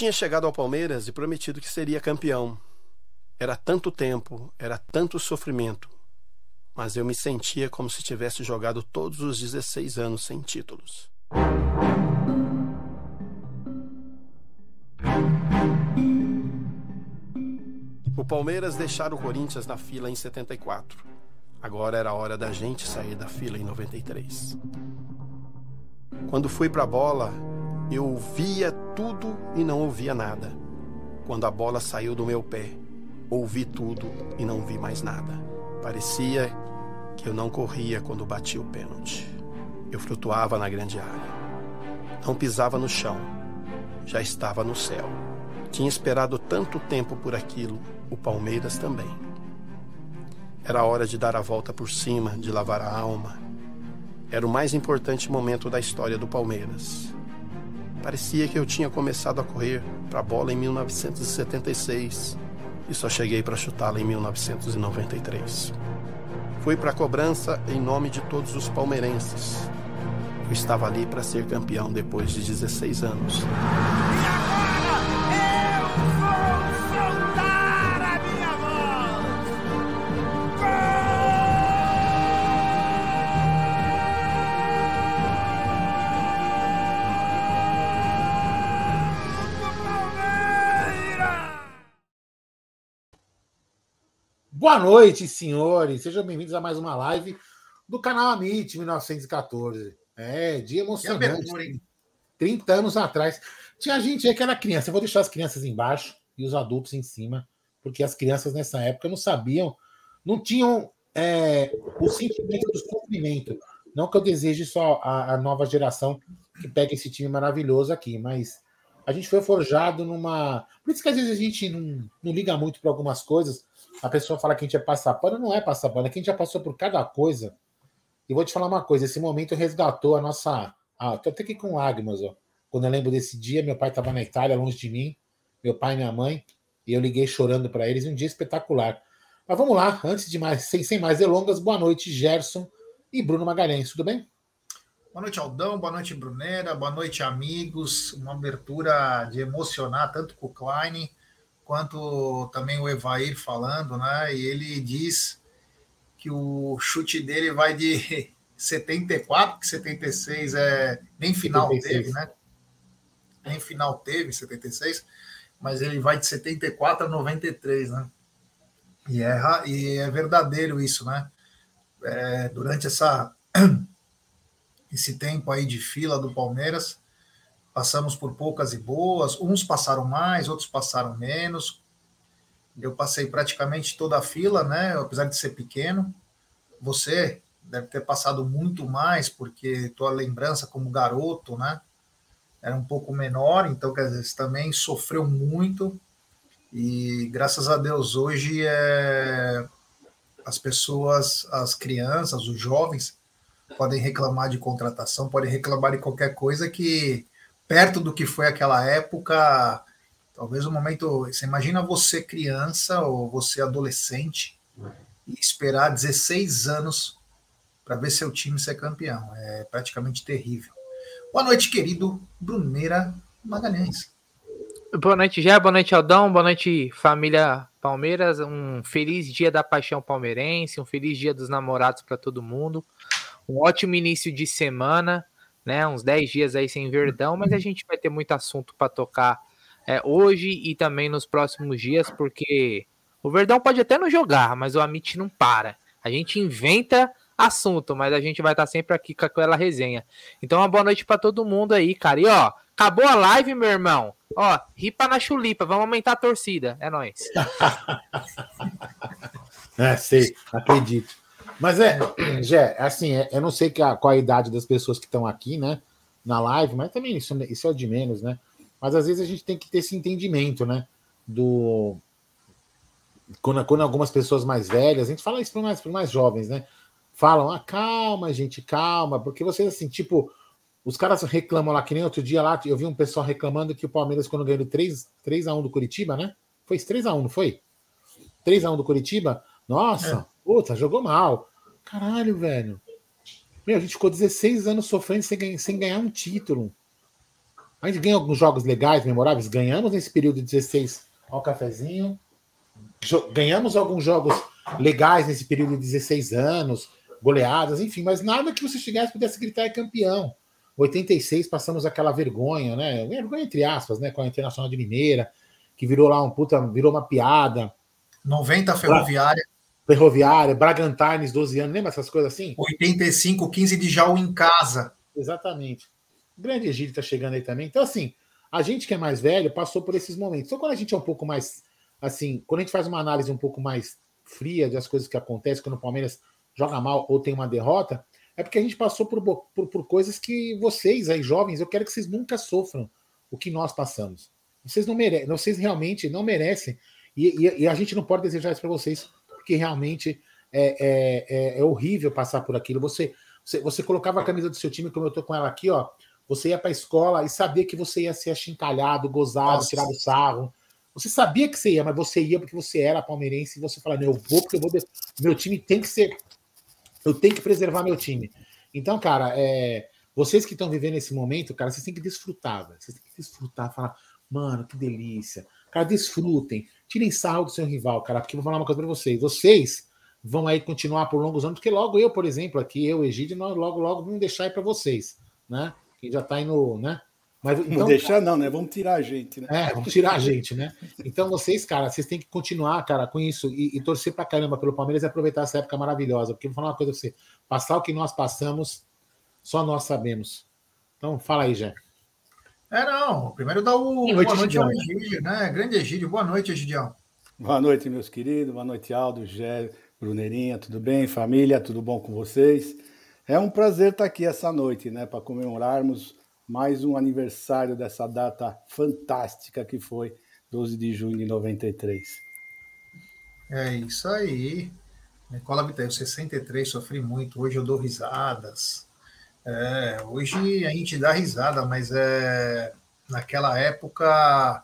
tinha chegado ao Palmeiras e prometido que seria campeão. Era tanto tempo, era tanto sofrimento, mas eu me sentia como se tivesse jogado todos os 16 anos sem títulos. O Palmeiras deixara o Corinthians na fila em 74. Agora era a hora da gente sair da fila em 93. Quando fui para a bola, eu via tudo e não ouvia nada. Quando a bola saiu do meu pé, ouvi tudo e não vi mais nada. Parecia que eu não corria quando bati o pênalti. Eu flutuava na grande área. Não pisava no chão. Já estava no céu. Tinha esperado tanto tempo por aquilo, o Palmeiras também. Era hora de dar a volta por cima, de lavar a alma. Era o mais importante momento da história do Palmeiras. Parecia que eu tinha começado a correr para a bola em 1976 e só cheguei para chutá-la em 1993. Fui para a cobrança em nome de todos os palmeirenses. Eu estava ali para ser campeão depois de 16 anos. Boa noite, senhores. Sejam bem-vindos a mais uma live do canal Amit 1914. É, dia emocionante. 30 anos atrás. Tinha gente aí que era criança. Eu vou deixar as crianças embaixo e os adultos em cima, porque as crianças nessa época não sabiam, não tinham é, o sentimento do sofrimento. Não que eu deseje só a, a nova geração que pega esse time maravilhoso aqui, mas a gente foi forjado numa. Por isso que às vezes a gente não, não liga muito para algumas coisas a pessoa fala que a gente é passar pano, não é passar pano, é que a gente já passou por cada coisa. E vou te falar uma coisa: esse momento resgatou a nossa. Ah, tô até aqui com lágrimas, ó. Quando eu lembro desse dia, meu pai estava na Itália, longe de mim, meu pai e minha mãe, e eu liguei chorando para eles. Um dia espetacular. Mas vamos lá, antes de mais, sem, sem mais delongas, boa noite, Gerson e Bruno Magalhães, tudo bem? Boa noite, Aldão. Boa noite, Brunera. Boa noite, amigos. Uma abertura de emocionar tanto com o Klein quanto também o Evair falando, né? E ele diz que o chute dele vai de 74, que 76 é nem final 76. teve, né? Nem final teve 76, mas ele vai de 74 a 93, né? E é, e é verdadeiro isso, né? É, durante essa esse tempo aí de fila do Palmeiras, Passamos por poucas e boas, uns passaram mais, outros passaram menos. Eu passei praticamente toda a fila, né? Apesar de ser pequeno. Você deve ter passado muito mais, porque tua lembrança como garoto, né? Era um pouco menor, então quer dizer, você também sofreu muito. E graças a Deus hoje é as pessoas, as crianças, os jovens podem reclamar de contratação, podem reclamar de qualquer coisa que perto do que foi aquela época, talvez o momento. Você imagina você criança ou você adolescente e esperar 16 anos para ver seu time ser campeão. É praticamente terrível. Boa noite, querido Bruneira Magalhães. Boa noite, Jé. Boa noite, Aldão. Boa noite, família Palmeiras. Um feliz dia da paixão palmeirense. Um feliz dia dos namorados para todo mundo. Um ótimo início de semana né? Uns 10 dias aí sem verdão, mas a uhum. gente vai ter muito assunto para tocar é, hoje e também nos próximos dias, porque o Verdão pode até não jogar, mas o Amit não para. A gente inventa assunto, mas a gente vai estar sempre aqui com aquela resenha. Então, uma boa noite para todo mundo aí, cara. E ó, acabou a live, meu irmão. Ó, ripa na chulipa, vamos aumentar a torcida. É nóis. é, sei, acredito. Mas é, Jé, assim, é, eu não sei que a, qual a idade das pessoas que estão aqui, né, na live, mas também isso, isso é o de menos, né? Mas às vezes a gente tem que ter esse entendimento, né? Do. Quando, quando algumas pessoas mais velhas, a gente fala isso para mais, mais jovens, né? Falam, ah, calma, gente, calma, porque vocês, assim, tipo, os caras reclamam lá, que nem outro dia lá, eu vi um pessoal reclamando que o Palmeiras, quando ganhou 3, 3 a 1 do Curitiba, né? Foi 3 a 1 não foi? 3 a 1 do Curitiba, nossa, é. puta, jogou mal. Caralho, velho. Meu, a gente ficou 16 anos sofrendo sem, sem ganhar um título. A gente ganha alguns jogos legais, memoráveis. Ganhamos nesse período de 16. Ó, o cafezinho. Ganhamos alguns jogos legais nesse período de 16 anos, goleadas, enfim, mas nada que você chegasse e pudesse gritar é campeão. 86 passamos aquela vergonha, né? Vergonha entre aspas, né? Com a Internacional de Mineira, que virou lá um puta, virou uma piada. 90 Ferroviária. Ferroviária, Bragantines, 12 anos, lembra essas coisas assim? 85, 15 de Jaú em casa. Exatamente. O grande Egílio está chegando aí também. Então, assim, a gente que é mais velho passou por esses momentos. Então, quando a gente é um pouco mais, assim, quando a gente faz uma análise um pouco mais fria das coisas que acontecem quando o Palmeiras joga mal ou tem uma derrota, é porque a gente passou por, por, por coisas que vocês aí, jovens, eu quero que vocês nunca sofram o que nós passamos. Vocês não merecem, vocês realmente não merecem. E, e, e a gente não pode desejar isso para vocês, porque realmente é, é, é, é, horrível passar por aquilo. Você, você, você colocava a camisa do seu time, como eu tô com ela aqui, ó. Você ia para a escola e sabia que você ia ser achincalhado, gozado, Nossa. tirado sarro. Você sabia que você ia, mas você ia porque você era palmeirense e você falava, eu vou porque eu vou. Meu time tem que ser. Eu tenho que preservar meu time. Então, cara, é... vocês que estão vivendo esse momento, cara, vocês têm que desfrutar, velho. Vocês têm que desfrutar, falar, mano, que delícia. Cara, desfrutem. Tirem sarro do seu rival, cara, porque eu vou falar uma coisa para vocês. Vocês vão aí continuar por longos anos, porque logo eu, por exemplo, aqui, eu, Egídio, nós logo, logo vamos deixar aí para vocês, né? Quem já está indo, né? Mas, então, não deixar, não, né? Vamos tirar a gente, né? É, vamos tirar a gente, né? Então, vocês, cara, vocês têm que continuar, cara, com isso e, e torcer pra caramba pelo Palmeiras e aproveitar essa época maravilhosa. Porque vou falar uma coisa pra você: passar o que nós passamos, só nós sabemos. Então, fala aí, Jé. É, não. Primeiro dá o boa noite, boa noite ao Egídio, né? Grande Egídio. Boa noite, Egidião. Boa noite, meus queridos. Boa noite, Aldo, Gé, Bruneirinha. Tudo bem, família? Tudo bom com vocês? É um prazer estar aqui essa noite, né? Para comemorarmos mais um aniversário dessa data fantástica que foi 12 de junho de 93. É isso aí. Nicola Vitaio, 63, sofri muito. Hoje eu dou risadas. É, hoje a gente dá risada, mas é naquela época,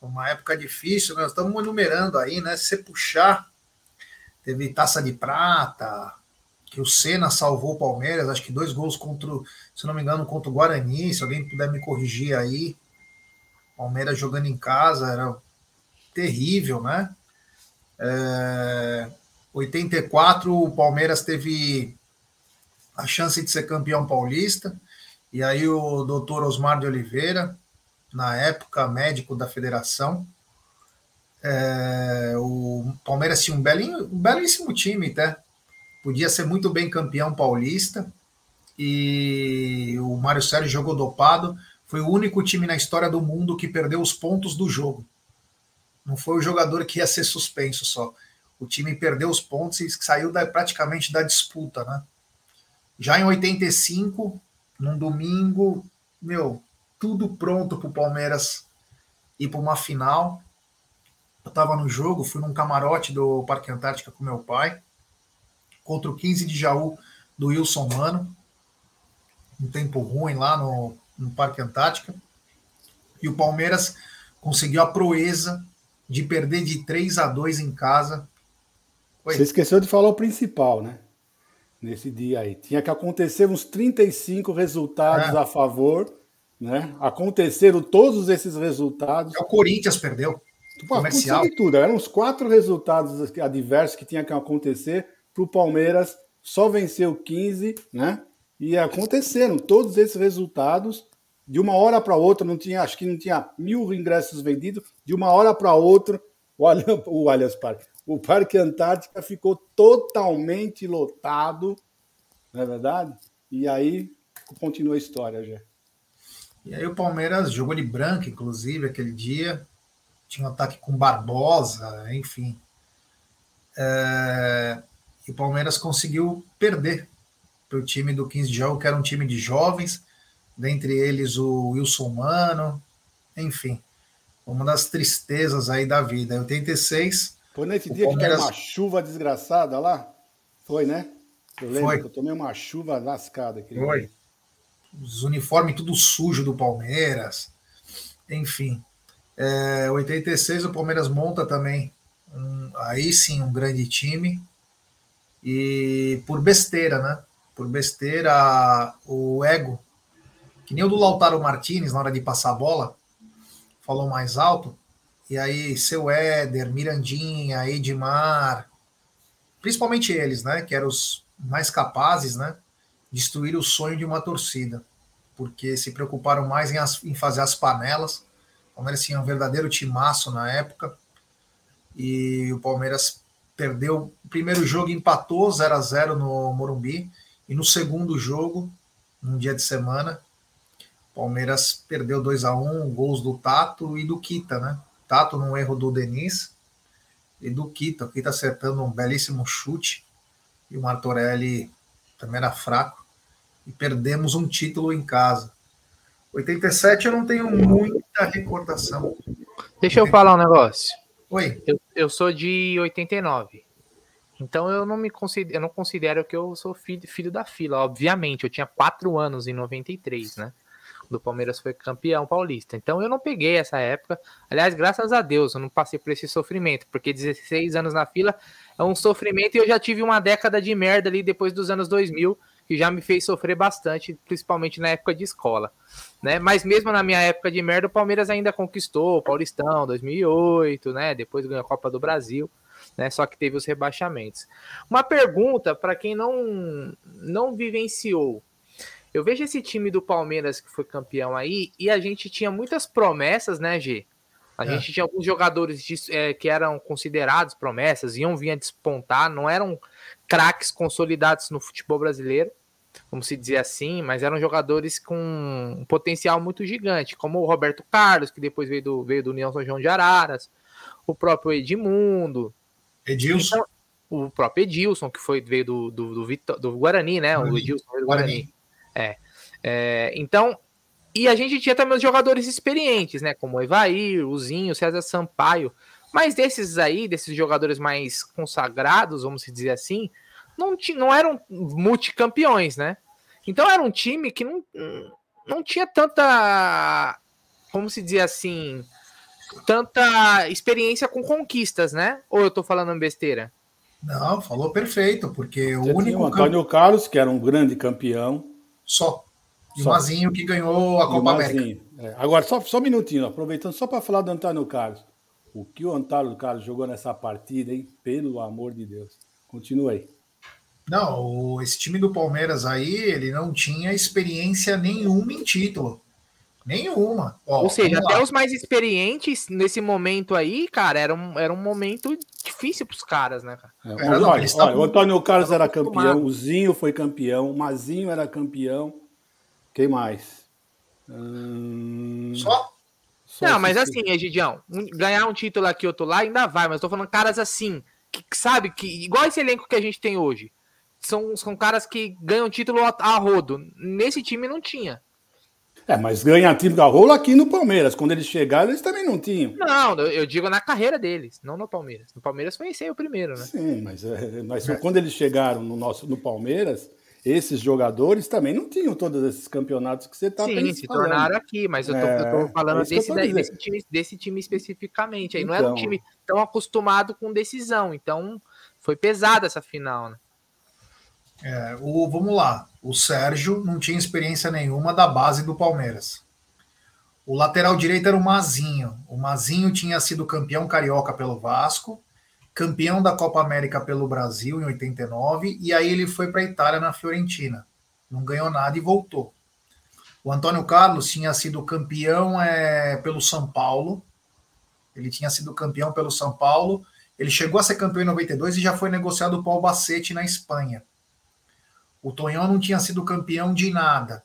uma época difícil. Nós estamos enumerando aí, né? Se você puxar, teve taça de prata, que o Senna salvou o Palmeiras, acho que dois gols contra, se não me engano, contra o Guarani, se alguém puder me corrigir aí. Palmeiras jogando em casa, era terrível, né? É, 84, o Palmeiras teve a chance de ser campeão paulista, e aí o doutor Osmar de Oliveira, na época médico da federação, é, o Palmeiras tinha um, belinho, um belíssimo time, até podia ser muito bem campeão paulista e o Mário Sérgio jogou dopado. Foi o único time na história do mundo que perdeu os pontos do jogo. Não foi o jogador que ia ser suspenso só. O time perdeu os pontos e saiu da, praticamente da disputa, né? Já em 85, num domingo, meu, tudo pronto para o Palmeiras ir para uma final. Eu estava no jogo, fui num camarote do Parque Antártica com meu pai contra o 15 de Jaú do Wilson Mano. Um tempo ruim lá no, no Parque Antártica. E o Palmeiras conseguiu a proeza de perder de 3 a 2 em casa. Foi. Você esqueceu de falar o principal, né? Nesse dia aí. Tinha que acontecer uns 35 resultados é. a favor, né? Aconteceram todos esses resultados. É o Corinthians perdeu. Comercial. tudo. Eram uns quatro resultados adversos que tinha que acontecer para o Palmeiras só venceu 15, né? E aconteceram todos esses resultados de uma hora para outra, não tinha, acho que não tinha mil ingressos vendidos, de uma hora para outra, o, o Allianz Parque, o Parque Antártica ficou totalmente lotado, não é verdade? E aí continua a história, já. E aí o Palmeiras jogou de branco, inclusive, aquele dia, tinha um ataque com Barbosa, enfim. É... E o Palmeiras conseguiu perder para o time do 15 de jogo, que era um time de jovens, dentre eles o Wilson Mano, enfim, uma das tristezas aí da vida. Em 86. Foi nesse dia Palmeiras... que caiu uma chuva desgraçada lá? Foi, né? Eu lembro Foi. que eu tomei uma chuva lascada. Foi. Dia. Os uniformes tudo sujo do Palmeiras. Enfim. É, 86 o Palmeiras monta também. Um, aí sim, um grande time. E por besteira, né? Por besteira, o ego que nem o do Lautaro Martinez na hora de passar a bola, falou mais alto, e aí seu Éder, Mirandinha, Edmar, principalmente eles, né, que eram os mais capazes, né, de destruir o sonho de uma torcida, porque se preocuparam mais em, as, em fazer as panelas. O Palmeiras tinha um verdadeiro timaço na época, e o Palmeiras perdeu o primeiro jogo, empatou 0 a 0 no Morumbi, e no segundo jogo, num dia de semana, o Palmeiras perdeu 2 a 1 gols do Tato e do Kita, né? Tato num erro do Denis e do Kita. O Kita acertando um belíssimo chute e o Martorelli também era fraco. E perdemos um título em casa. 87 eu não tenho muita recordação. Deixa eu falar um negócio. Oi. Eu, eu sou de 89. Então eu não me considero, eu não considero que eu sou filho, filho da fila, obviamente. Eu tinha quatro anos em 93, né? Do Palmeiras foi campeão paulista. Então eu não peguei essa época. Aliás, graças a Deus, eu não passei por esse sofrimento, porque 16 anos na fila é um sofrimento e eu já tive uma década de merda ali depois dos anos 2000, que já me fez sofrer bastante, principalmente na época de escola, né? Mas mesmo na minha época de merda, o Palmeiras ainda conquistou o Paulistão 2008, né? Depois ganhou a Copa do Brasil né? Só que teve os rebaixamentos. Uma pergunta para quem não não vivenciou. Eu vejo esse time do Palmeiras que foi campeão aí e a gente tinha muitas promessas, né, G? A é. gente tinha alguns jogadores de, é, que eram considerados promessas, iam vir a despontar, não eram craques consolidados no futebol brasileiro, vamos se dizer assim, mas eram jogadores com um potencial muito gigante, como o Roberto Carlos, que depois veio do, veio do União São João de Araras, o próprio Edmundo, Edilson. Então, o próprio Edilson, que foi, veio do, do, do, Vitor, do Guarani, né? Guarani. O Edilson veio do Guarani. Guarani. É. é. Então, e a gente tinha também os jogadores experientes, né? Como o Evair, o Zinho, o César Sampaio. Mas desses aí, desses jogadores mais consagrados, vamos dizer assim, não, não eram multicampeões, né? Então era um time que não, não tinha tanta, como se dizer assim, tanta experiência com conquistas, né? Ou eu tô falando besteira? Não, falou perfeito, porque Você o único. O Antônio camp... Carlos, que era um grande campeão. Só. E só. o Mazinho que ganhou a Copa América. É. Agora, só, só um minutinho, aproveitando só para falar do Antônio Carlos. O que o Antônio Carlos jogou nessa partida, hein? Pelo amor de Deus. Continua aí. Não, esse time do Palmeiras aí, ele não tinha experiência nenhuma em título. Nenhuma. Ó, Ou seja, até os mais experientes nesse momento aí, cara, era um, era um momento difícil para os caras, né, cara? É, olha, não, olha, olha o Antônio Carlos era campeão, o Zinho foi campeão, o Mazinho era campeão. Quem mais? Hum... Só? Só não, mas assim, Egidião, ganhar um título aqui, outro lá, ainda vai, mas tô falando caras assim, que, sabe, que igual esse elenco que a gente tem hoje. São, são caras que ganham título a, a rodo. Nesse time não tinha. É, mas ganha time da rola aqui no Palmeiras. Quando eles chegaram, eles também não tinham. Não, eu digo na carreira deles, não no Palmeiras. No Palmeiras foi esse aí o primeiro, né? Sim, mas, é, mas é. quando eles chegaram no, nosso, no Palmeiras, esses jogadores também não tinham todos esses campeonatos que você está pensando. Sim, se tornaram aqui, mas eu tô, é, eu tô falando é desse, daí, desse, time, desse time especificamente. Aí então, não era um time tão acostumado com decisão, então foi pesada essa final, né? É, o, vamos lá. O Sérgio não tinha experiência nenhuma da base do Palmeiras. O lateral direito era o Mazinho. O Mazinho tinha sido campeão carioca pelo Vasco, campeão da Copa América pelo Brasil em 89, e aí ele foi para a Itália na Fiorentina. Não ganhou nada e voltou. O Antônio Carlos tinha sido campeão é, pelo São Paulo. Ele tinha sido campeão pelo São Paulo. Ele chegou a ser campeão em 92 e já foi negociado para o Albacete na Espanha. O Tonhão não tinha sido campeão de nada.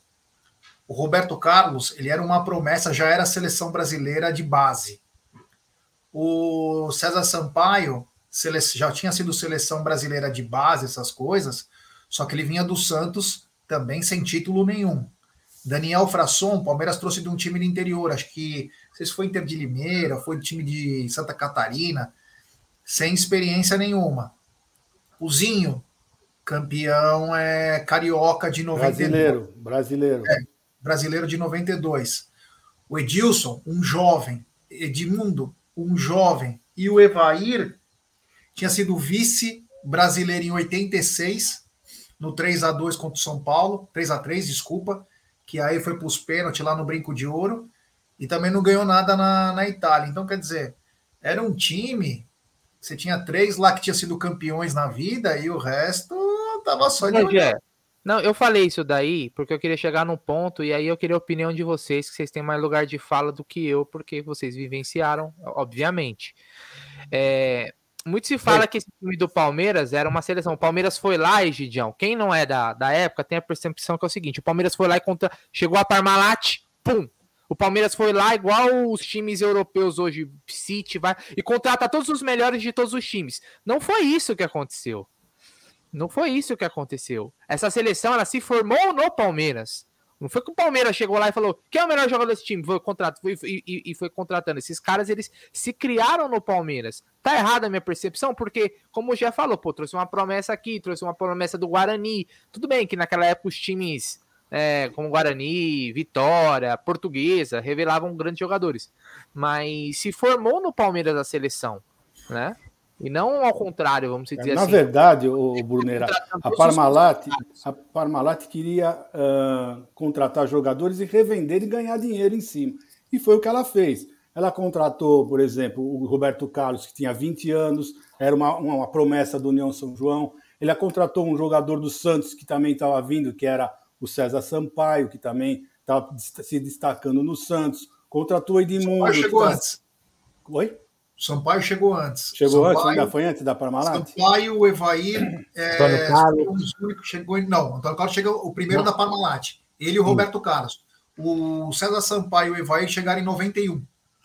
O Roberto Carlos, ele era uma promessa, já era seleção brasileira de base. O César Sampaio já tinha sido seleção brasileira de base, essas coisas, só que ele vinha do Santos também sem título nenhum. Daniel Frasson, Palmeiras trouxe de um time do interior, acho que não sei se foi Inter de Limeira, foi time de Santa Catarina, sem experiência nenhuma. O Zinho, campeão é carioca de 92. Brasileiro, brasileiro. É, brasileiro de 92. O Edilson, um jovem. Edmundo, um jovem. E o Evair tinha sido vice brasileiro em 86, no 3 a 2 contra o São Paulo, 3 a 3 desculpa. que aí foi para os pênaltis lá no Brinco de Ouro, e também não ganhou nada na, na Itália. Então, quer dizer, era um time, você tinha três lá que tinham sido campeões na vida, e o resto tava só de olhar. Não, eu falei isso daí porque eu queria chegar num ponto e aí eu queria a opinião de vocês, que vocês têm mais lugar de fala do que eu, porque vocês vivenciaram, obviamente. É, muito se fala que esse time do Palmeiras era uma seleção. O Palmeiras foi lá, Egidião. Quem não é da, da época tem a percepção que é o seguinte: o Palmeiras foi lá e contra... chegou a Parmalat, pum! O Palmeiras foi lá, igual os times europeus hoje, City, vai, e contrata todos os melhores de todos os times. Não foi isso que aconteceu. Não foi isso que aconteceu. Essa seleção ela se formou no Palmeiras. Não foi que o Palmeiras chegou lá e falou: quem é o melhor jogador desse time? Foi, contrato, foi, e, e, foi contratando. Esses caras, eles se criaram no Palmeiras. Tá errada a minha percepção, porque, como já falou, pô, trouxe uma promessa aqui, trouxe uma promessa do Guarani. Tudo bem que naquela época os times é, como Guarani, Vitória, Portuguesa, revelavam grandes jogadores. Mas se formou no Palmeiras a seleção, né? E não ao contrário, vamos dizer Na assim. Na verdade, o Brunera, a Parmalat, a Parmalat queria uh, contratar jogadores e revender e ganhar dinheiro em cima. E foi o que ela fez. Ela contratou, por exemplo, o Roberto Carlos, que tinha 20 anos, era uma, uma promessa do União São João. Ele contratou um jogador do Santos que também estava vindo, que era o César Sampaio, que também estava se destacando no Santos. Contratou o Edmundo. Sampaio chegou tá... antes. Oi? Sampaio chegou antes. Chegou Sampaio, antes, ainda foi antes da Parmalat? Sampaio, o Evair, é, Antônio Carlos. chegou, não, Antônio Carlos chegou o primeiro não. da Parmalat. Ele e o Roberto Carlos. O César Sampaio e o Evair chegaram em 91.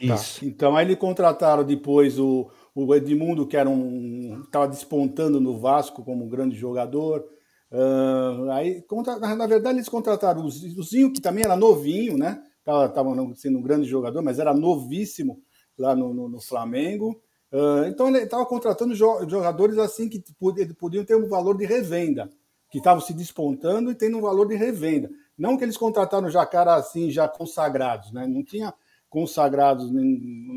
Tá. Então aí eles contrataram depois o, o Edmundo, que era um. estava despontando no Vasco como um grande jogador. Uh, aí, contra, na, na, verdade, eles contrataram o Zinho, que também era novinho, né? Estava sendo um grande jogador, mas era novíssimo lá no, no, no Flamengo. Uh, então ele estava contratando jogadores assim que podiam ter um valor de revenda, que estavam se despontando e tendo um valor de revenda. Não que eles contrataram já caras assim, já consagrados, né? Não tinha consagrados.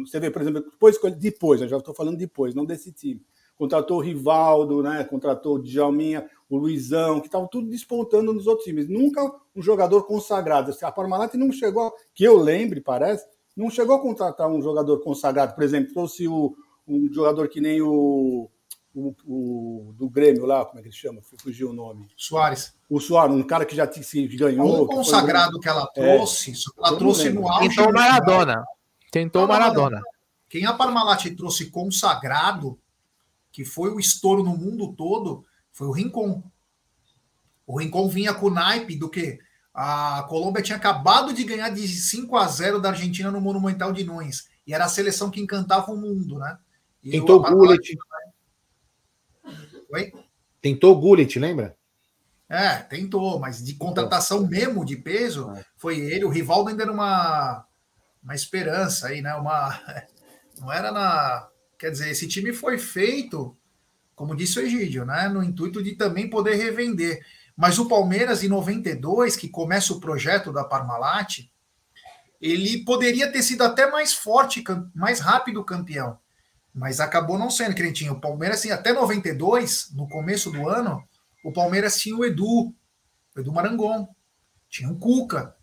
Você vê, por exemplo, depois, depois eu já estou falando depois, não desse time. Contratou o Rivaldo, né? contratou o Djalminha, o Luizão, que estavam tudo despontando nos outros times. Nunca um jogador consagrado. A Parmalat não chegou, que eu lembre, parece, não chegou a contratar um jogador consagrado, por exemplo, trouxe o, um jogador que nem o, o, o, do Grêmio lá, como é que ele chama? Fugiu o nome. Soares. O Soares, um cara que já se ganhou. O consagrado que, que ela é. trouxe, é, ela trouxe no auge. Tentou Maradona. Tentou Maradona. Quem a Parmalat trouxe consagrado, que foi o estouro no mundo todo, foi o Rincon. O Rincon vinha com o naipe do que? A Colômbia tinha acabado de ganhar de 5 a 0 da Argentina no Monumental de Nunes. E era a seleção que encantava o mundo, né? E Tentou o Gullit. Oi? Tentou o Gullit, lembra? É, tentou, mas de contratação mesmo, de peso, é. foi ele. O Rivaldo ainda era uma, uma esperança aí, né? Uma, não era na. Quer dizer, esse time foi feito, como disse o Egídio, né? No intuito de também poder revender. Mas o Palmeiras, em 92, que começa o projeto da Parmalat, ele poderia ter sido até mais forte, mais rápido campeão. Mas acabou não sendo, Crentinho. O Palmeiras, assim, até 92, no começo do ano, o Palmeiras tinha o Edu, o Edu Marangon, tinha o Cuca.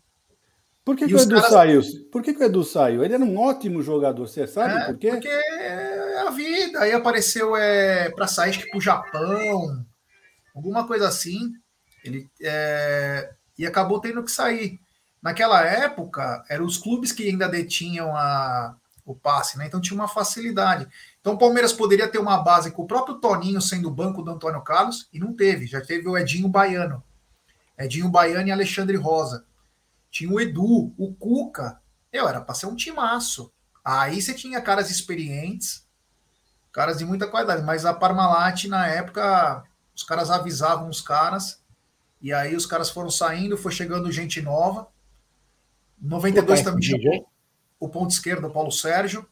Por que, que o Edu caras... saiu? Por que, que, o Edu saiu? Ele era um ótimo jogador, você sabe é, por quê? Porque é a vida. Aí apareceu é, para sair para o Japão, alguma coisa assim. Ele, é, e acabou tendo que sair. Naquela época, eram os clubes que ainda detinham a, o passe, né? Então tinha uma facilidade. Então o Palmeiras poderia ter uma base com o próprio Toninho sendo banco do Antônio Carlos, e não teve. Já teve o Edinho Baiano. Edinho Baiano e Alexandre Rosa. Tinha o Edu, o Cuca. Eu era para ser um timaço. Aí você tinha caras experientes, caras de muita qualidade, mas a Parmalat, na época, os caras avisavam os caras e aí os caras foram saindo, foi chegando gente nova. 92 também chegou o ponto esquerdo, o Paulo Sérgio.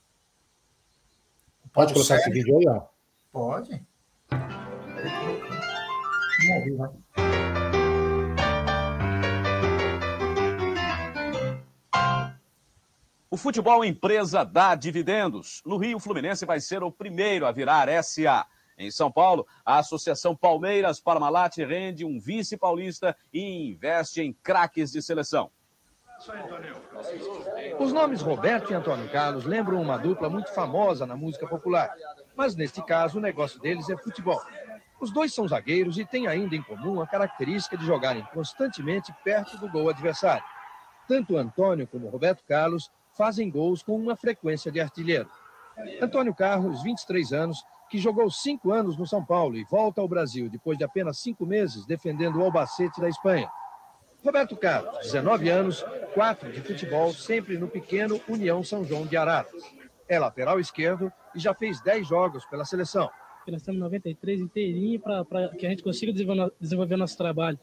O Paulo Pode colocar Sérgio. esse vídeo aí, ó. Pode. O futebol empresa dá dividendos. No Rio, o Fluminense vai ser o primeiro a virar SA. Em São Paulo, a Associação Palmeiras Parmalat rende um vice paulista e investe em craques de seleção. Os nomes Roberto e Antônio Carlos lembram uma dupla muito famosa na música popular, mas neste caso o negócio deles é futebol. Os dois são zagueiros e têm ainda em comum a característica de jogarem constantemente perto do gol adversário. Tanto Antônio como Roberto Carlos fazem gols com uma frequência de artilheiro. Antônio Carlos, 23 anos, que jogou cinco anos no São Paulo e volta ao Brasil depois de apenas cinco meses defendendo o Albacete da Espanha. Roberto Carlos, 19 anos, quatro de futebol, sempre no pequeno União São João de Araras. É lateral esquerdo e já fez 10 jogos pela seleção. Nós temos 93 inteirinho para que a gente consiga desenvolver, desenvolver nosso trabalho.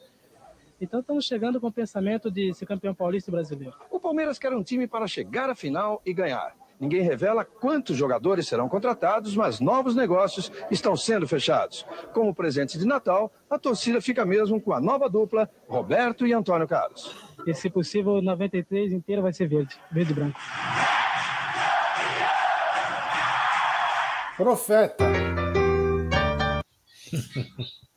Então estamos chegando com o pensamento de ser campeão paulista e brasileiro. O Palmeiras quer um time para chegar à final e ganhar. Ninguém revela quantos jogadores serão contratados, mas novos negócios estão sendo fechados. Como presente de Natal, a torcida fica mesmo com a nova dupla, Roberto e Antônio Carlos. E se possível, 93 inteira vai ser verde, verde e branco. Profeta.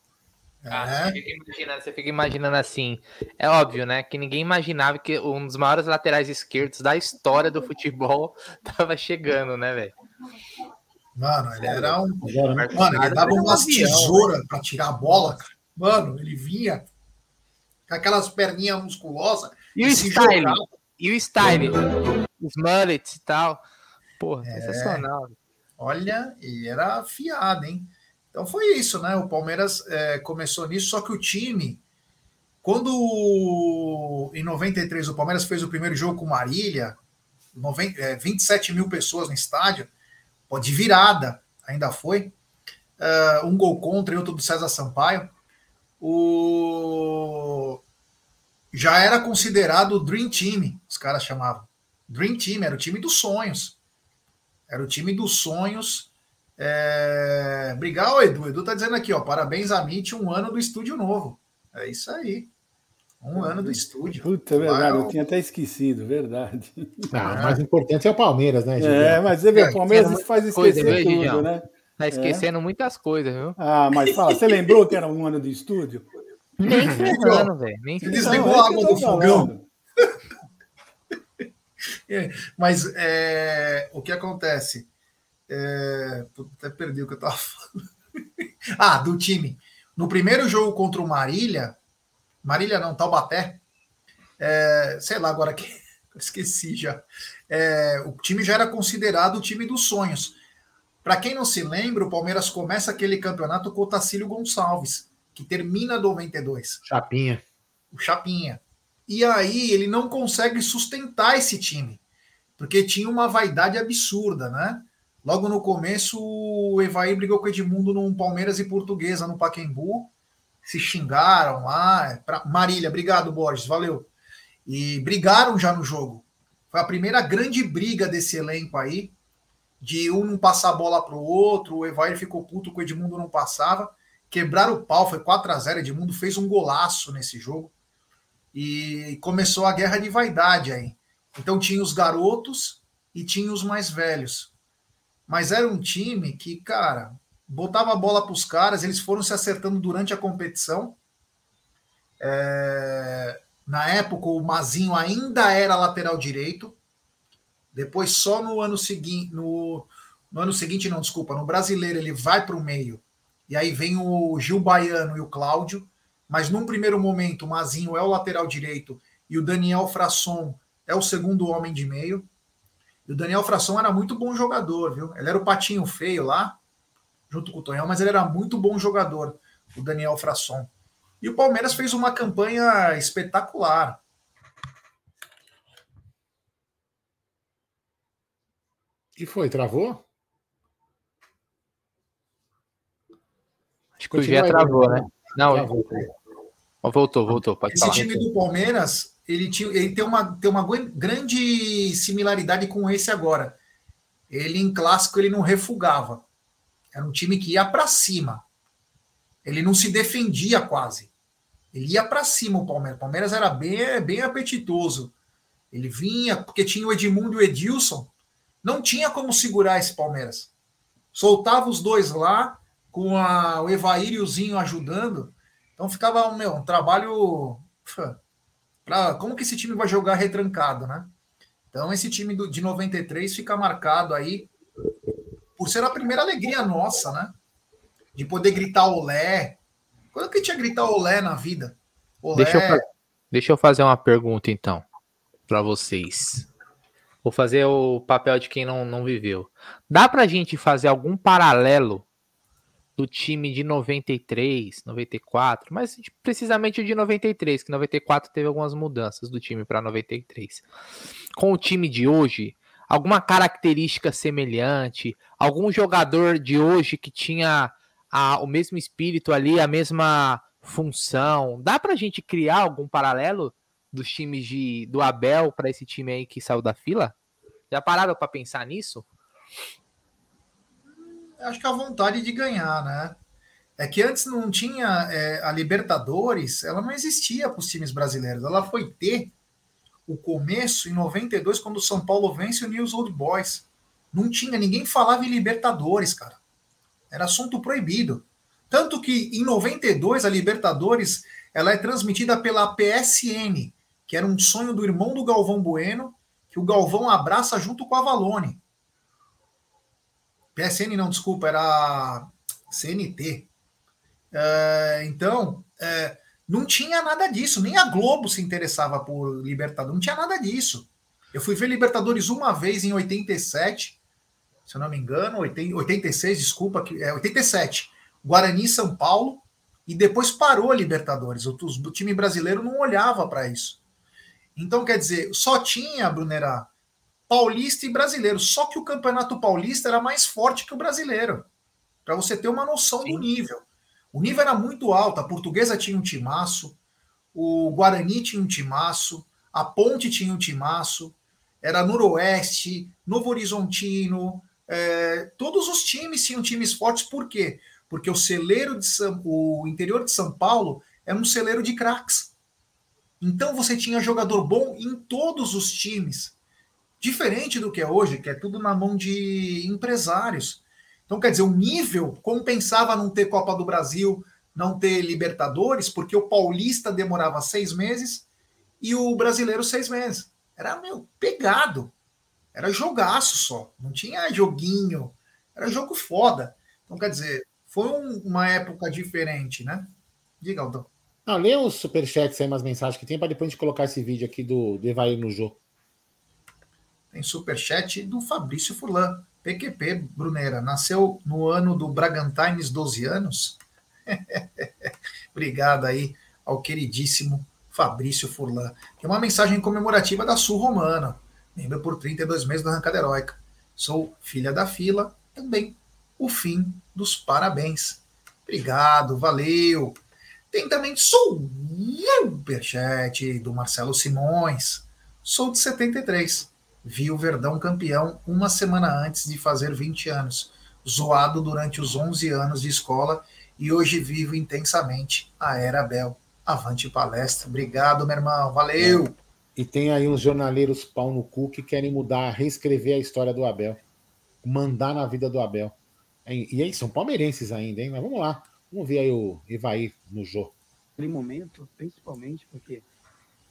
Ah, você, fica imaginando, você fica imaginando assim. É óbvio, né? Que ninguém imaginava que um dos maiores laterais esquerdos da história do futebol tava chegando, né, velho? Mano, ele era um. Mano, ele dava umas tesouras pra tirar a bola, cara. Mano, ele vinha com aquelas perninhas musculosas. E o style? E o style? Os mullets e tal. Porra, é... sensacional. Olha, e era afiado, hein? Então foi isso, né? O Palmeiras é, começou nisso, só que o time, quando em 93 o Palmeiras fez o primeiro jogo com Marília, 90, é, 27 mil pessoas no estádio, de virada, ainda foi. Uh, um gol contra e outro do César Sampaio. O... Já era considerado o Dream Team, os caras chamavam. Dream Team, era o time dos sonhos. Era o time dos sonhos é... Obrigado, Edu. O Edu tá dizendo aqui, ó. Parabéns a Mitch, um ano do estúdio novo. É isso aí. Um ano do estúdio. Puta, é verdade, eu tinha até esquecido, verdade. Ah, o mais importante é o Palmeiras, né, Gil? É, mas você vê, o Palmeiras faz esquecer coisa, tudo, viu, né? Tá esquecendo é. muitas coisas, viu? Ah, mas fala, você lembrou que era um ano de estúdio? Nem ferrando, velho. Nem Desligou a água do fogão. é, mas é, o que acontece? É... Até perdi o que eu estava falando. ah, do time. No primeiro jogo contra o Marília, Marília não, Taubaté, é... sei lá agora que esqueci já. É... o time já era considerado o time dos sonhos. Para quem não se lembra, o Palmeiras começa aquele campeonato com o Tacílio Gonçalves, que termina 92. Chapinha. O Chapinha. E aí ele não consegue sustentar esse time, porque tinha uma vaidade absurda, né? Logo no começo, o Evair brigou com o Edmundo num Palmeiras e Portuguesa no Paquembu. Se xingaram lá. Pra... Marília, obrigado, Borges, valeu. E brigaram já no jogo. Foi a primeira grande briga desse elenco aí, de um não passar a bola para o outro. O Evair ficou puto com o Edmundo não passava. Quebraram o pau, foi 4 a 0 Edmundo fez um golaço nesse jogo. E começou a guerra de vaidade aí. Então tinha os garotos e tinha os mais velhos. Mas era um time que, cara, botava a bola para os caras, eles foram se acertando durante a competição. É... Na época, o Mazinho ainda era lateral direito. Depois, só no ano seguinte, no, no ano seguinte, não, desculpa, no brasileiro ele vai para o meio. E aí vem o Gil Baiano e o Cláudio. Mas num primeiro momento, o Mazinho é o lateral direito e o Daniel Frasson é o segundo homem de meio. E o Daniel Frasson era muito bom jogador, viu? Ele era o patinho feio lá, junto com o Tonhão, mas ele era muito bom jogador, o Daniel Frasson. E o Palmeiras fez uma campanha espetacular. E foi, travou? Acho que o Gé travou, né? Não, travou. voltou, voltou. Pode Esse falar. time do Palmeiras ele, tinha, ele tem, uma, tem uma grande similaridade com esse agora. Ele, em clássico, ele não refugava. Era um time que ia para cima. Ele não se defendia quase. Ele ia para cima o Palmeiras. O Palmeiras era bem, bem apetitoso. Ele vinha, porque tinha o Edmundo e o Edilson. Não tinha como segurar esse Palmeiras. Soltava os dois lá, com a, o Evair e o Zinho ajudando. Então ficava meu, um trabalho Como que esse time vai jogar retrancado, né? Então, esse time do, de 93 fica marcado aí por ser a primeira alegria nossa, né? De poder gritar olé. Quando que tinha gritar olé na vida? Olé. Deixa, eu, deixa eu fazer uma pergunta, então, para vocês. Vou fazer o papel de quem não, não viveu. Dá pra gente fazer algum paralelo do time de 93, 94, mas precisamente o de 93, que 94 teve algumas mudanças do time para 93. Com o time de hoje, alguma característica semelhante, algum jogador de hoje que tinha a, o mesmo espírito ali, a mesma função. Dá pra gente criar algum paralelo dos times de, do Abel para esse time aí que saiu da fila? Já pararam para pensar nisso? Acho que a vontade de ganhar, né? É que antes não tinha é, a Libertadores, ela não existia para os times brasileiros. Ela foi ter o começo em 92, quando o São Paulo vence o News Old Boys. Não tinha, ninguém falava em Libertadores, cara. Era assunto proibido. Tanto que em 92 a Libertadores ela é transmitida pela PSN, que era um sonho do irmão do Galvão Bueno, que o Galvão abraça junto com a Valone. PSN não, desculpa, era CNT. É, então, é, não tinha nada disso, nem a Globo se interessava por Libertadores, não tinha nada disso. Eu fui ver Libertadores uma vez em 87, se eu não me engano, 86, desculpa, é 87. Guarani São Paulo, e depois parou a Libertadores. O, o time brasileiro não olhava para isso. Então, quer dizer, só tinha, Brunerá, paulista e brasileiro. Só que o Campeonato Paulista era mais forte que o brasileiro. Para você ter uma noção Sim. do nível. O nível era muito alto. A Portuguesa tinha um timaço, o Guarani tinha um timaço, a Ponte tinha um timaço, era Noroeste, Novo Horizontino, é, todos os times tinham times fortes. Por quê? Porque o celeiro de São, o interior de São Paulo era um celeiro de craques. Então você tinha jogador bom em todos os times. Diferente do que é hoje, que é tudo na mão de empresários. Então, quer dizer, o nível compensava não ter Copa do Brasil, não ter Libertadores, porque o paulista demorava seis meses e o brasileiro seis meses. Era, meu, pegado. Era jogaço só. Não tinha joguinho. Era jogo foda. Então, quer dizer, foi um, uma época diferente, né? Diga, Aldão. Não, lê os superchats aí, umas mensagens que tem, para depois a gente colocar esse vídeo aqui do, do Evair no jogo. Tem superchat do Fabrício Furlan. PQP, Brunera, nasceu no ano do Bragantines, 12 anos. Obrigado aí ao queridíssimo Fabrício Furlan. Tem uma mensagem comemorativa da Sul Romana, membro por 32 meses da Arrancada Heróica. Sou filha da fila, também o fim dos parabéns. Obrigado, valeu. Tem também superchat do Marcelo Simões. Sou de 73 vi o Verdão campeão uma semana antes de fazer 20 anos, zoado durante os 11 anos de escola e hoje vivo intensamente a Era Bel. Avante palestra. Obrigado, meu irmão. Valeu. É. E tem aí uns jornaleiros pau no cu que querem mudar, reescrever a história do Abel. Mandar na vida do Abel. E aí, são palmeirenses ainda, hein? Mas vamos lá. Vamos ver aí o Ivaí no jogo. Naquele momento, principalmente porque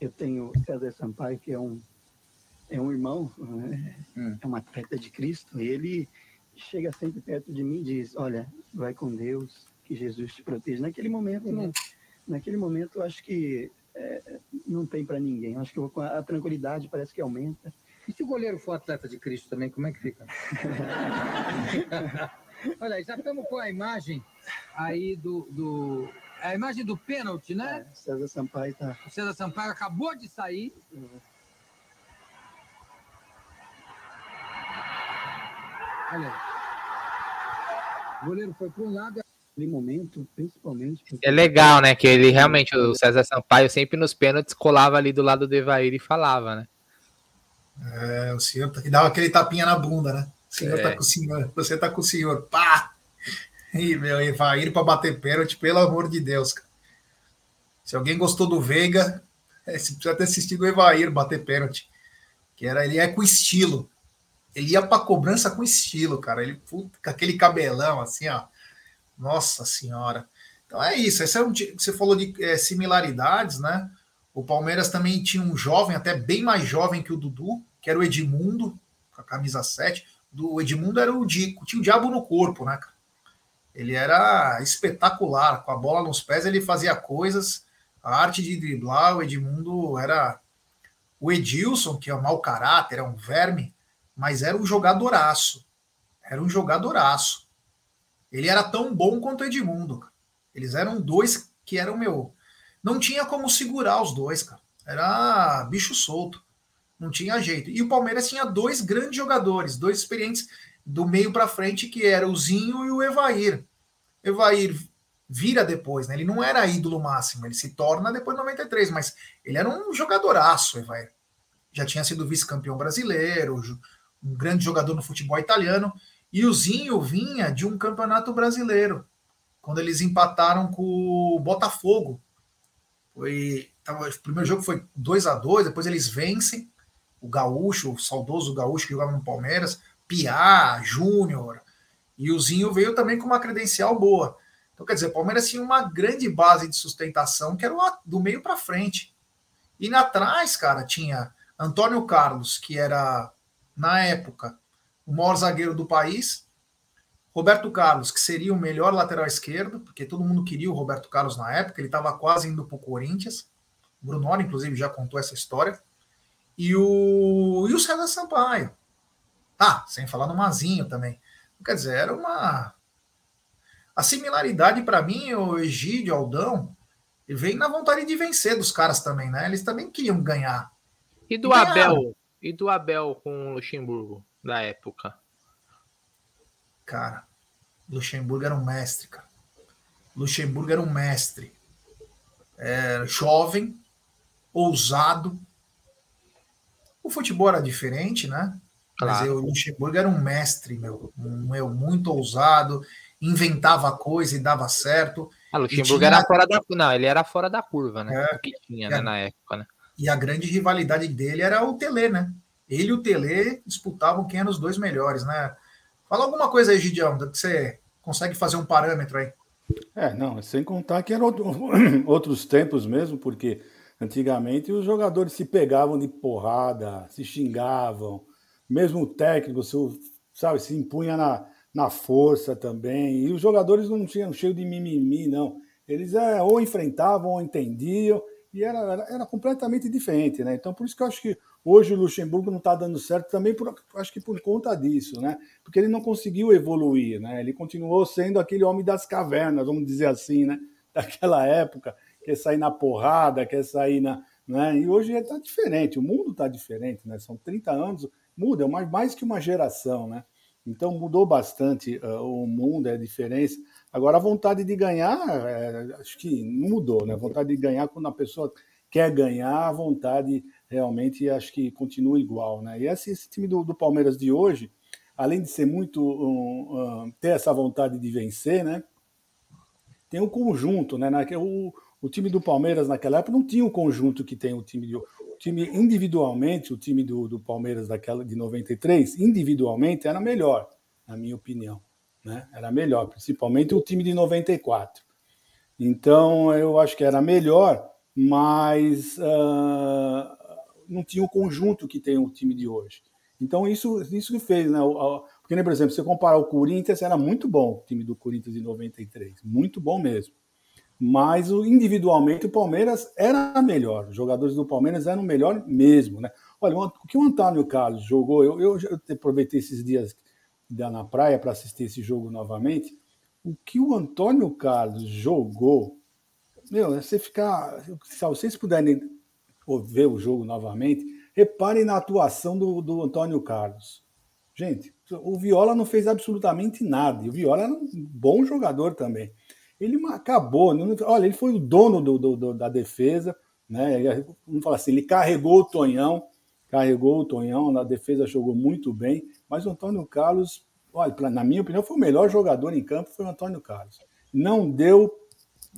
eu tenho César Sampaio, que é um é um irmão, né? hum. é uma atleta de Cristo, e ele chega sempre perto de mim e diz: Olha, vai com Deus, que Jesus te proteja. Naquele momento, não, naquele momento, eu acho que é, não tem para ninguém. Eu acho que a tranquilidade parece que aumenta. E se o goleiro for atleta de Cristo também, como é que fica? Olha, já estamos com a imagem aí do, do a imagem do pênalti, né? É, César Sampaio tá. O César Sampaio acabou de sair. Uhum. Olha aí. O goleiro foi para um lado. Naquele momento, principalmente. É legal, né? Que ele realmente, o César Sampaio, sempre nos pênaltis colava ali do lado do Evair e falava, né? É, o senhor tá, dava aquele tapinha na bunda, né? O senhor é. tá com o senhor, você tá com o senhor, pá! E meu, Evair para bater pênalti, pelo amor de Deus, cara. Se alguém gostou do Veiga, é, você precisa ter assistido o Evair bater pênalti. Que era, ele é com estilo ele ia para cobrança com estilo, cara. Ele com aquele cabelão assim, ó. Nossa senhora. Então é isso. Esse é um, você falou de é, similaridades, né? O Palmeiras também tinha um jovem, até bem mais jovem que o Dudu, que era o Edmundo, com a camisa 7. Do Edmundo era o Dico, tinha o diabo no corpo, né, Ele era espetacular, com a bola nos pés ele fazia coisas, a arte de driblar, o Edmundo era o Edilson, que é um mau caráter, é um verme, mas era um jogadoraço. Era um jogadoraço. Ele era tão bom quanto Edmundo. Eles eram dois que eram meu. Não tinha como segurar os dois, cara. Era bicho solto. Não tinha jeito. E o Palmeiras tinha dois grandes jogadores, dois experientes do meio para frente, que era o Zinho e o Evair. Evair vira depois, né? Ele não era ídolo máximo, ele se torna depois de 93, mas ele era um jogadoraço, Evair. Já tinha sido vice-campeão brasileiro, um grande jogador no futebol italiano. E o Zinho vinha de um campeonato brasileiro, quando eles empataram com o Botafogo. Foi, tava, o primeiro jogo foi 2 a 2 depois eles vencem o Gaúcho, o saudoso Gaúcho que jogava no Palmeiras, Piá, Júnior. E o Zinho veio também com uma credencial boa. Então, quer dizer, o Palmeiras tinha uma grande base de sustentação que era do meio para frente. E na trás, cara, tinha Antônio Carlos, que era, na época, o maior zagueiro do país. Roberto Carlos, que seria o melhor lateral esquerdo, porque todo mundo queria o Roberto Carlos na época, ele estava quase indo para o Corinthians. O Brunoro, inclusive, já contou essa história. E o, e o César Sampaio. Ah, sem falar no Mazinho também. Quer dizer, era uma. A similaridade para mim, o Egídio, o Aldão, vem na vontade de vencer dos caras também, né? Eles também queriam ganhar. E do e Abel? E do Abel com o Luxemburgo? da época? Cara, Luxemburgo era um mestre, cara. Luxemburgo era um mestre. É, jovem, ousado. O futebol era diferente, né? Claro. Mas eu, o Luxemburgo era um mestre, meu, meu, muito ousado, inventava coisa e dava certo. Ah, Luxemburgo tinha... era fora da Não, ele era fora da curva, né? É, o que tinha né, na época, né? E a grande rivalidade dele era o Tele, né? ele e o Tele disputavam quem eram os dois melhores, né? Fala alguma coisa aí, Gidião, que você consegue fazer um parâmetro aí. É, não, sem contar que eram outros tempos mesmo, porque antigamente os jogadores se pegavam de porrada, se xingavam, mesmo o técnico, sabe, se impunha na, na força também, e os jogadores não tinham cheio de mimimi, não. Eles é, ou enfrentavam ou entendiam, e era, era, era completamente diferente, né? Então, por isso que eu acho que Hoje o Luxemburgo não está dando certo também, por, acho que por conta disso, né? Porque ele não conseguiu evoluir, né? Ele continuou sendo aquele homem das cavernas, vamos dizer assim, né? Daquela época, quer sair na porrada, quer sair na. Né? E hoje está diferente, o mundo está diferente, né? São 30 anos, muda, é mais, mais que uma geração, né? Então mudou bastante uh, o mundo, é a diferença. Agora, a vontade de ganhar, é, acho que não mudou, né? A vontade de ganhar, quando a pessoa quer ganhar, a vontade realmente acho que continua igual, né? E esse, esse time do, do, Palmeiras de hoje, além de ser muito um, um, ter essa vontade de vencer, né? Tem um conjunto, né? O, o time do Palmeiras naquela época não tinha o conjunto que tem o time de o time individualmente, o time do, do Palmeiras daquela de 93, individualmente era melhor, na minha opinião, né? Era melhor, principalmente o time de 94. Então eu acho que era melhor, mas uh, não tinha o conjunto que tem o time de hoje. Então, isso, isso que fez, né? Porque, né, por exemplo, se você comparar o Corinthians, era muito bom o time do Corinthians em 93, muito bom mesmo. Mas individualmente o Palmeiras era melhor, os jogadores do Palmeiras eram melhor mesmo, né? Olha, o que o Antônio Carlos jogou, eu, eu, eu aproveitei esses dias na praia para assistir esse jogo novamente. O que o Antônio Carlos jogou, meu, você ficar. Se vocês puderem ver o jogo novamente, reparem na atuação do, do Antônio Carlos. Gente, o Viola não fez absolutamente nada. E o Viola era um bom jogador também. Ele acabou. Olha, ele foi o dono do, do, do, da defesa. Né? Vamos falar assim, ele carregou o Tonhão, carregou o Tonhão, na defesa jogou muito bem. Mas o Antônio Carlos, olha, na minha opinião, foi o melhor jogador em campo, foi o Antônio Carlos. Não deu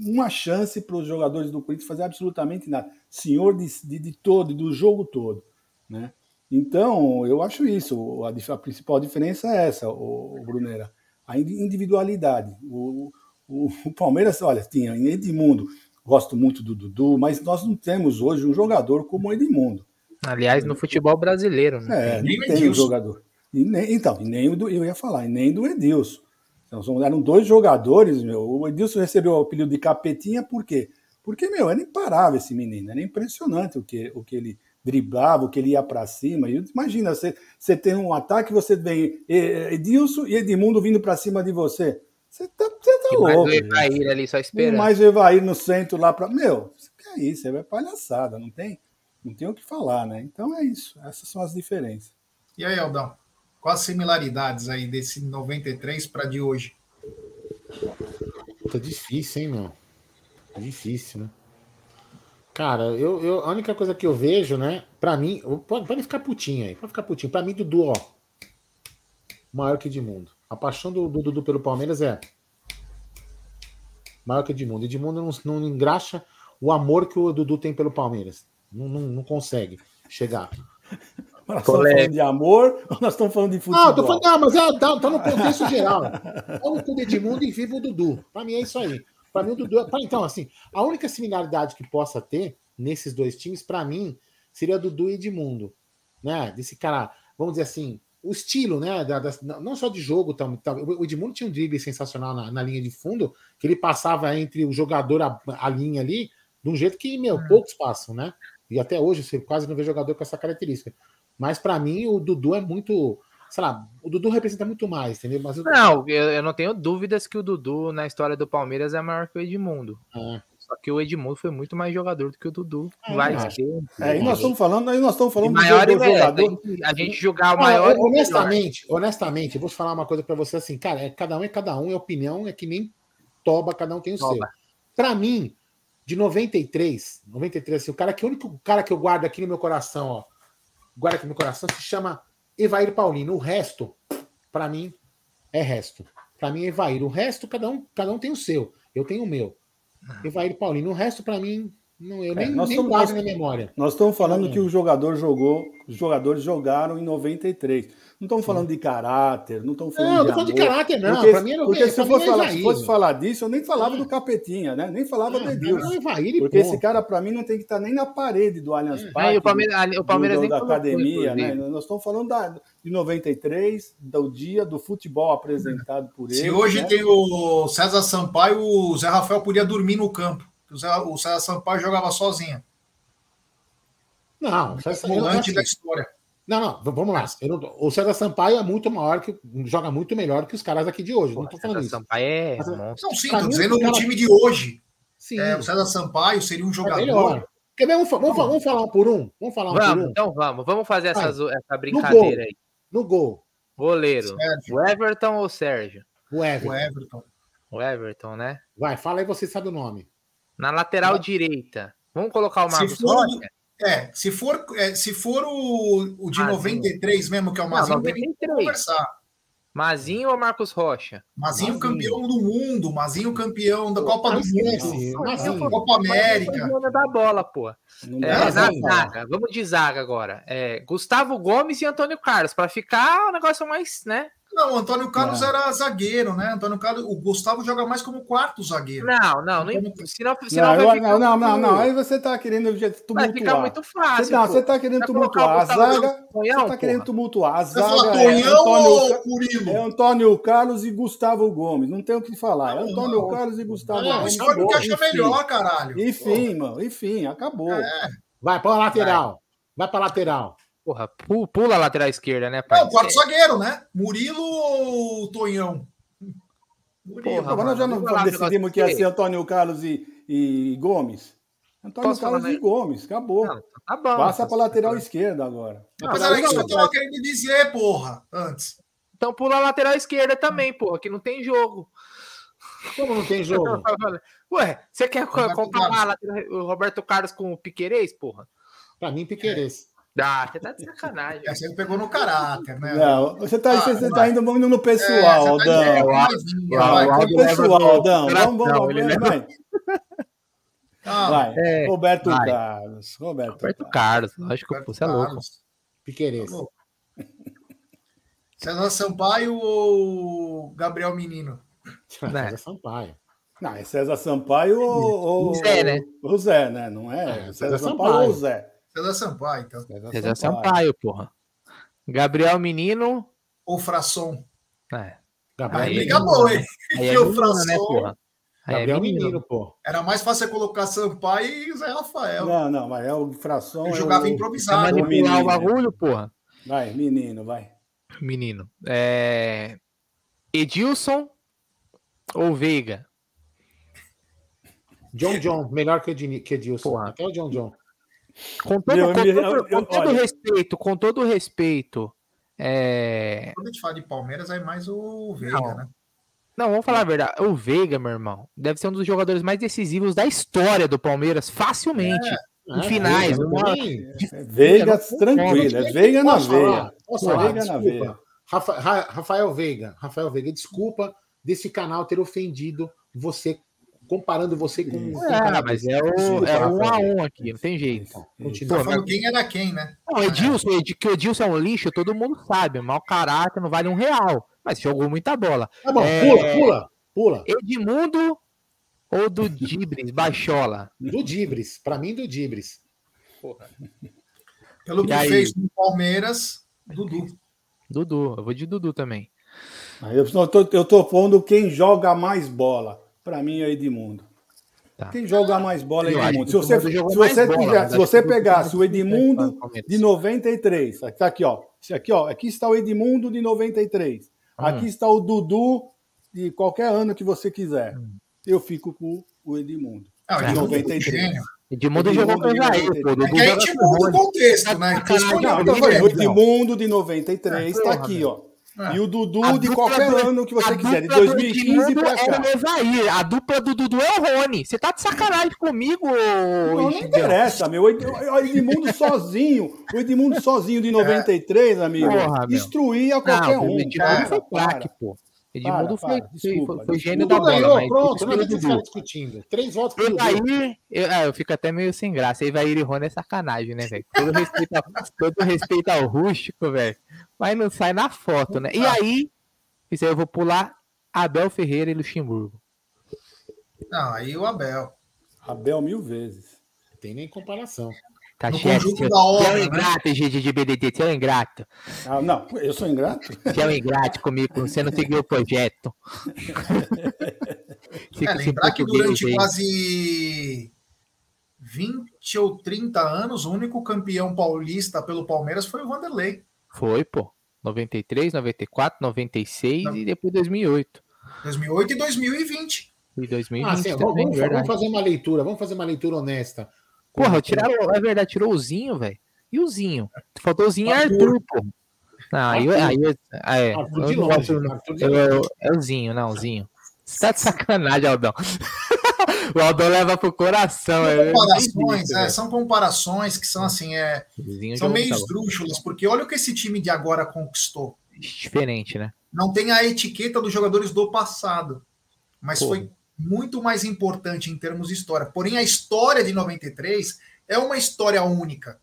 uma chance para os jogadores do Corinthians fazer absolutamente nada. Senhor de, de, de, todo, do jogo todo. Né? Então, eu acho isso. A, a principal diferença é essa, o, o Brunera. A individualidade. O, o, o, Palmeiras, olha, tinha Edmundo, gosto muito do Dudu, mas nós não temos hoje um jogador como o Edmundo. Aliás, no futebol brasileiro. Né? É, não tem um jogador. E nem, então, e nem o do, eu ia falar, e nem do Edilson. Então, eram dois jogadores, meu. O Edilson recebeu o apelido de capetinha por quê? Porque, meu, era imparável esse menino, era impressionante o que, o que ele driblava, o que ele ia para cima. E imagina, você, você tem um ataque, você vem Edilson e Edmundo vindo para cima de você. Você tá, você tá louco. Mais o Evair ali só esperando. Mais o Evair no centro lá para. Meu, que é isso? É palhaçada, não tem, não tem o que falar, né? Então é isso. Essas são as diferenças. E aí, Aldão? Quais as similaridades aí desse 93 para de hoje? Tá difícil, hein, meu? Difícil, né? Cara, eu, eu, a única coisa que eu vejo, né? Pra mim, pode, pode ficar putinho aí, pode ficar putinho. Pra mim, Dudu, ó, maior que Edmundo. A paixão do, do Dudu pelo Palmeiras é maior que Edmundo. Edmundo não, não engraxa o amor que o Dudu tem pelo Palmeiras. Não, não, não consegue chegar. Nós estamos falando de amor ou nós estamos falando de futebol? Ah, tô falando, ah mas é, tá, tá no contexto geral. Olha o Edmundo e viva o Dudu. Para mim é isso aí. Para mim o Dudu. É... Então, assim, a única similaridade que possa ter nesses dois times, para mim, seria Dudu e Edmundo. Né? Desse cara, vamos dizer assim, o estilo, né? Da, da, não só de jogo, tam, tam, o Edmundo tinha um drible sensacional na, na, linha de fundo, que ele passava entre o jogador a, a linha ali, de um jeito que, meu, hum. poucos passam, né? E até hoje você quase não vê jogador com essa característica. Mas para mim o Dudu é muito. Sei lá, o Dudu representa muito mais, entendeu? Mas eu... Não, eu, eu, não tenho dúvidas que o Dudu, na história do Palmeiras, é maior que o Edmundo. É. Só que o Edmundo foi muito mais jogador do que o Dudu. É, vai ser. É, e nós estamos falando, aí nós estamos falando do maior do jogador. A gente jogar o maior. honestamente, honestamente, eu vou falar uma coisa para você assim, cara, é, cada um é cada um, é opinião, é que nem toba, cada um tem o toba. seu. Para mim, de 93, 93, assim, o cara que o único cara que eu guardo aqui no meu coração, ó, guarda aqui no coração, se chama Evair Paulino. O resto, para mim, é resto. Para mim é Evair. O resto, cada um, cada um tem o seu. Eu tenho o meu. Ah. Evair Paulino. O resto, para mim, não, eu é, nem, nós nem guardo na memória. Nós estamos falando que o jogador jogou, os jogadores jogaram em 93. Não estamos falando de caráter, não estamos falando não, de. Não, de caráter, não. Porque, mim, porque se, for falar, se fosse falar disso, eu nem falava do Capetinha, né? Nem falava é, do Edilson. Porque esse cara, para mim, não tem que estar nem na parede do Allianz é, Parque. o Palmeiras, o Palmeiras do, da academia, né? Nós estamos falando da, de 93, do dia do futebol apresentado por ele. Se hoje né? tem o César Sampaio, o Zé Rafael podia dormir no campo. O, Zé, o César Sampaio jogava sozinho. Não, o César Sampaio. da história. Não, não, vamos lá. Não, o César Sampaio é muito maior, que joga muito melhor que os caras aqui de hoje. Pô, não tô falando isso. Sampaio é. Mas, não, sim, tô dizendo o cara... time de hoje. Sim. É, o César Sampaio seria um é jogador. É Quer ver? Vamos, vamos, vamos, falar um por um? Vamos falar um vamos, por um? Então vamos, vamos fazer essa, essa brincadeira aí. No gol. Goleiro. Sérgio. O Everton ou o Sérgio? O Everton. O Everton. O Everton, né? Vai, fala aí, você sabe o nome. Na lateral Vai. direita. Vamos colocar o Marcos Rocha? É, se for, é, se for o, o de Mazinho. 93 mesmo, que é o Mazinho, não, tem que conversar. Mazinho ou Marcos Rocha? Mazinho, Mazinho, campeão do mundo, Mazinho campeão da Copa do Mundo, Mazinho, Copa América. Mazinho da bola, pô. É, na zaga, vamos de zaga agora. É, Gustavo Gomes e Antônio Carlos, para ficar um negócio mais, né? Não, o Antônio Carlos é. era zagueiro, né? Antônio Carlos, o Gustavo joga mais como quarto zagueiro. Não, não, não. Senão, senão não, eu, não, não, não, não, Aí você tá querendo tumultuar. Vai ficar muito fácil. Você, não, você tá querendo tumultuar. A zaga. Você tá querendo tumultuar. A zaga. É Antônio, é Antônio Carlos e Gustavo Gomes. Não tem o que falar. É Antônio Carlos e Gustavo não, Gomes. Escolhe o que acha melhor, caralho. Enfim, mano. Enfim, acabou. É. Vai para lateral. Vai para lateral. Porra, pula a lateral esquerda, né, pai? Não, quarto zagueiro, né? Murilo ou Tonhão? Murilo. Porra, nós já não decidimos que ia ser Antônio Carlos e, e Gomes. Antônio Posso Carlos falar, e Gomes, acabou. Não, tá bom, Passa para lateral esquerda agora. Não, mas era isso que eu tava querendo dizer, porra, antes. Então pula a lateral esquerda também, porra, que não tem jogo. Como não tem jogo? Ué, você quer comparar o Roberto Carlos com o Piquerez, porra? Pra mim, Piquerez. Ah, você tá de sacanagem. É, você pegou no caráter, né? Não, você tá, ah, você tá indo muito no pessoal, é, Aldão. É, vai, no pessoal, Aldão. Vamos, vamos, vamos. Vai. Ah, vai. É, Roberto vai. Carlos. Roberto, Roberto Carlos. Lógico que você é louco. Piqueires. César Sampaio ou Gabriel Menino? César Sampaio. Não, é César Sampaio ou. Zé, né? O Zé, né? Não é? É, César, César Sampaio, Sampaio. ou Zé? César Sampaio, então. César Sampaio, porra. Gabriel Menino. Ou Frasson. É. Gabriel Aí boa, hein? Aí é o menino, né, Frasson? porra? É Gabriel menino. Menino, pô. Era mais fácil você colocar Sampaio e Zé Rafael. Não, não, mas é o fração. Ele é jogava o... Vai improvisado. Manipular o menino. bagulho, porra. Vai, menino, vai. Menino. É... Edilson ou Veiga? John John, melhor o que Edilson. Porra. Até o John John. Com todo, Meu, com todo- eu- com todo respeito, com todo respeito. É... Quando a gente fala de Palmeiras, é mais o Veiga, Não. né? Não, vamos falar a verdade. O Veiga, meu irmão, deve ser um dos jogadores mais decisivos da história do Palmeiras, facilmente. Em É, finais, Veiga, uma-. É Veiga não tranquilo, é Veiga na veia. Falar? Veiga na veia. Rafa- Ra- Rafael Veiga, Rafael Veiga, desculpa desse canal ter ofendido você, comparando você com. com É, cara mas é o, é um a um aqui, não tem jeito. Continua. Tá falando quem era quem, né? Não, Edilson, Ed- que o Edilson é um lixo, todo mundo sabe. Mau caráter, não vale um real. Mas jogou muita bola. Tá bom, É. pula, pula, pula. Edmundo ou do Dibris, Baixola? Do Dibris, pra mim, do Dibris. Pelo E que aí? fez no Palmeiras, Dudu. Dudu, eu vou de Dudu também. Eu tô, eu tô pondo quem joga mais bola. Pra mim é Edmundo. Tá. Quem joga mais bola é Edmundo. Se você, se você, bola, se você pegasse o Edmundo de 93, tá aqui, ó. Aqui, ó. Aqui está o Edmundo de 93. Aqui está o Dudu de qualquer ano que você quiser. Eu fico com o Edmundo. Ah, o De Edmundo é um 93. gênio. Edmundo Edmundo jogou com o Jair, 93. pô. É gente muda o contexto, né? Não, o então, Edmundo. de 93 É, tá porra, aqui, ó. É. E o Dudu A de qualquer do- ano que você quiser, de dupla do 2015 Edmundo pra Era cá. o Evair. A dupla do Dudu é o Rony. Você tá de sacanagem comigo, Não, não interessa, meu. O Ed- o Edmundo sozinho, o Edmundo sozinho de 93, amigo, Porra, meu. destruía qualquer Não, um. o Edmundo Para, foi craque, pô. Edmundo Para, foi, para, foi- desculpa, foi, foi gênio da bola, ganhou, mas pronto, não adianta ficar discutindo. Três votos pro Dudu. Evair, eu, ah, eu fico até meio sem graça. Evair e Rony é sacanagem, né, velho? Todo respeito, ao- todo respeito ao rústico, velho. Mas não sai na foto, né? E aí, isso aí eu vou pular Abel Ferreira e Luxemburgo. Não, aí o Abel. Abel mil vezes. Tem nem comparação. Tá No chefe, conjunto da obra, Você é um né? ingrato, GG de BDT, você é um ingrato. Ah, não, eu sou ingrato. Você é um ingrato comigo, você não seguiu o projeto. É, esse lembrar que durante aí. quase 20 ou 30 anos, o único campeão paulista pelo Palmeiras foi o Vanderlei. Foi, pô. 93, 94, 96 Não. e depois 2008. 2008 e 2020. E 2020 Ah, sim, também, vamos, vamos fazer uma leitura, vamos fazer uma leitura honesta. Porra, tiraram, é verdade, tirou o Zinho, velho. E o Zinho? Faltou o Zinho e Arthur. Não, aí, aí, eu- ah, é, não eu- longe. eu- é o Zinho, não, o Zinho. Você tá de sacanagem, Aldão. o Aldão leva pro coração. São eu comparações, é, são comparações que são assim, é, Zinho são meio esdrúxulas, porque olha o que esse time de agora conquistou. Diferente, né? Não tem a etiqueta dos jogadores do passado, mas Porra. foi muito mais importante em termos de história. Porém, a história de 93 é uma história única,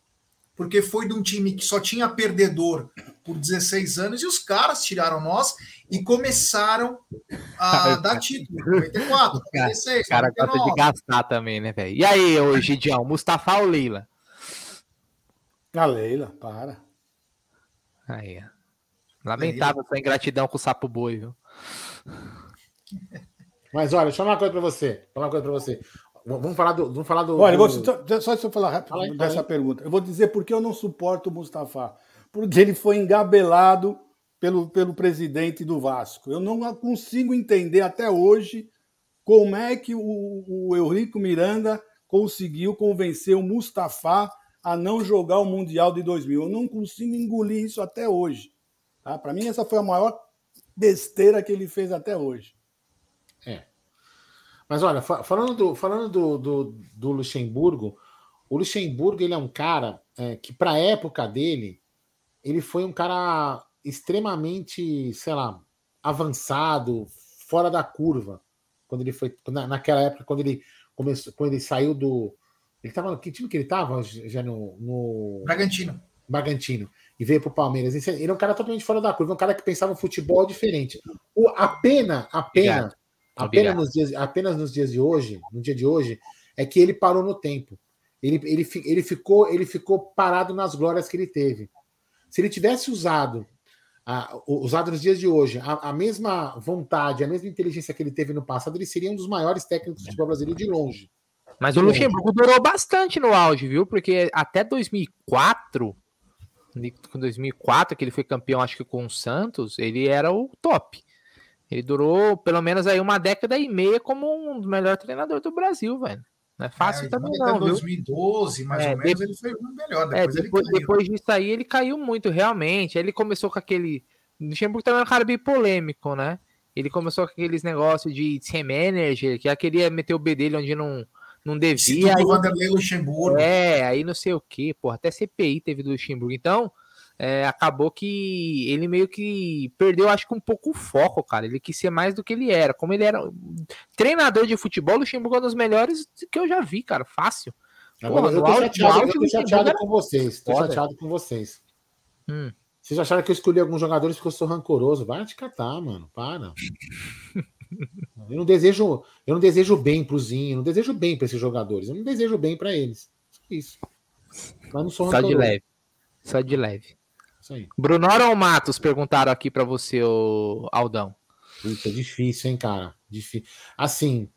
porque foi de um time que só tinha perdedor por 16 anos e os caras tiraram nós e começaram a dar título. 94, 96, O cara gosta de 99. gastar também, né, velho? E aí, ô Gidião, Mustafa ou Leila? A Leila, para. Aí. Lamentável sua ingratidão com o sapo boi, viu? Mas olha, deixa eu falar uma coisa pra você. Falar uma coisa pra você. Vamos falar do. Vamos falar do. Olha, do- vou, só, se eu falar rápido aí, dessa aí. pergunta. Eu vou dizer por que eu não suporto o Mustafa. Porque ele foi engabelado pelo, pelo presidente do Vasco. Eu não consigo entender até hoje como é que o, o Eurico Miranda conseguiu convencer o Mustafa a não jogar o Mundial de 2000. Eu não consigo engolir isso até hoje. Tá? Para mim, essa foi a maior besteira que ele fez até hoje. Mas olha, fa- falando do, falando do, do, do Luxemburgo, o Luxemburgo ele é um cara é, que, para a época dele, ele foi um cara extremamente, sei lá, avançado, fora da curva. Quando ele foi. na- naquela época, quando ele começou, quando ele saiu do. Ele tava. Que time que ele tava já no, no Bragantino. Bragantino e veio para o Palmeiras. Ele é um cara totalmente fora da curva, um cara que pensava um futebol diferente. O, a pena, a pena, Obrigado. Apenas nos, dias, apenas nos dias de hoje, no dia de hoje, é que ele parou no tempo. Ele, ele, ele, ficou, ele ficou parado nas glórias que ele teve. Se ele tivesse usado, a, usado nos dias de hoje, a, a, mesma vontade, a mesma inteligência que ele teve no passado, ele seria um dos maiores técnicos do futebol brasileiro de longe. Mas o Luxemburgo durou bastante no auge, viu? Porque até 2004, com 2004, que ele foi campeão, acho que com o Santos, ele era o top. Ele durou pelo menos aí uma década e meia como um dos melhores treinadores do Brasil, velho. Não é fácil é, também não, 2012, mais é, ou menos, depois, ele foi melhor. É, depois, é, depois, depois, disso aí ele caiu muito, realmente. Aí ele começou com aquele... O Luxemburgo também é um cara bem polêmico, né? Ele começou com aqueles negócios de team manager, que queria meter o B dele onde não não devia. Aí, Vanderlei Luxemburgo. É, aí não sei o que, porra, até CPI teve do Luxemburgo. Então, é, acabou que ele meio que perdeu, acho que um pouco o foco, cara. Ele quis ser mais do que ele era. Como ele era treinador de futebol, o Luxemburgo é um dos melhores que eu já vi, cara, fácil. Porra, eu tô chateado, eu tô chateado com vocês. Tô foda. chateado com vocês. Hum. Vocês acharam que eu escolhi alguns jogadores porque eu sou rancoroso? Vai te catar, mano. Para. Eu não desejo, eu não desejo bem pro Zinho, não desejo bem para esses jogadores. Eu não desejo bem para eles. Isso. Mas não sou Só de leve. Só de leve. Isso aí. Brunoro ou Matos perguntaram aqui para você, o Aldão. Puta, difícil, hein, cara? Difícil. Assim,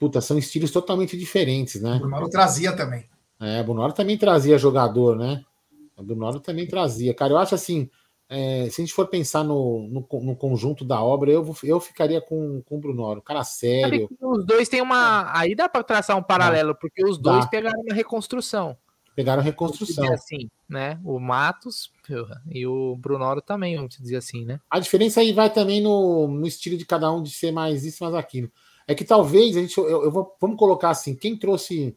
puta, são estilos totalmente diferentes, né? O Brunoro trazia também. É, o Brunoro também trazia jogador, né? O Brunoro também trazia. Cara, eu acho assim, é, se a gente for pensar no, no, no, conjunto da obra, eu, eu ficaria com, com o Brunoro. Cara sério. Os dois têm uma. Aí dá para traçar um paralelo, porque os dois dá. pegaram uma reconstrução. Pegaram reconstrução. Assim, né? O Matos e o Brunoro também, vamos dizer assim, né? A diferença aí vai também no, no estilo de cada um de ser mais isso, mais aquilo. É que talvez a gente. Eu, eu vou, vamos colocar assim: quem trouxe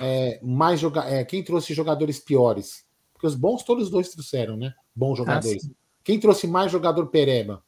é, mais joga, é, quem trouxe jogadores piores? Porque os bons todos os dois trouxeram, né? bons ah, jogadores. Ah, Quem trouxe mais jogador pereba?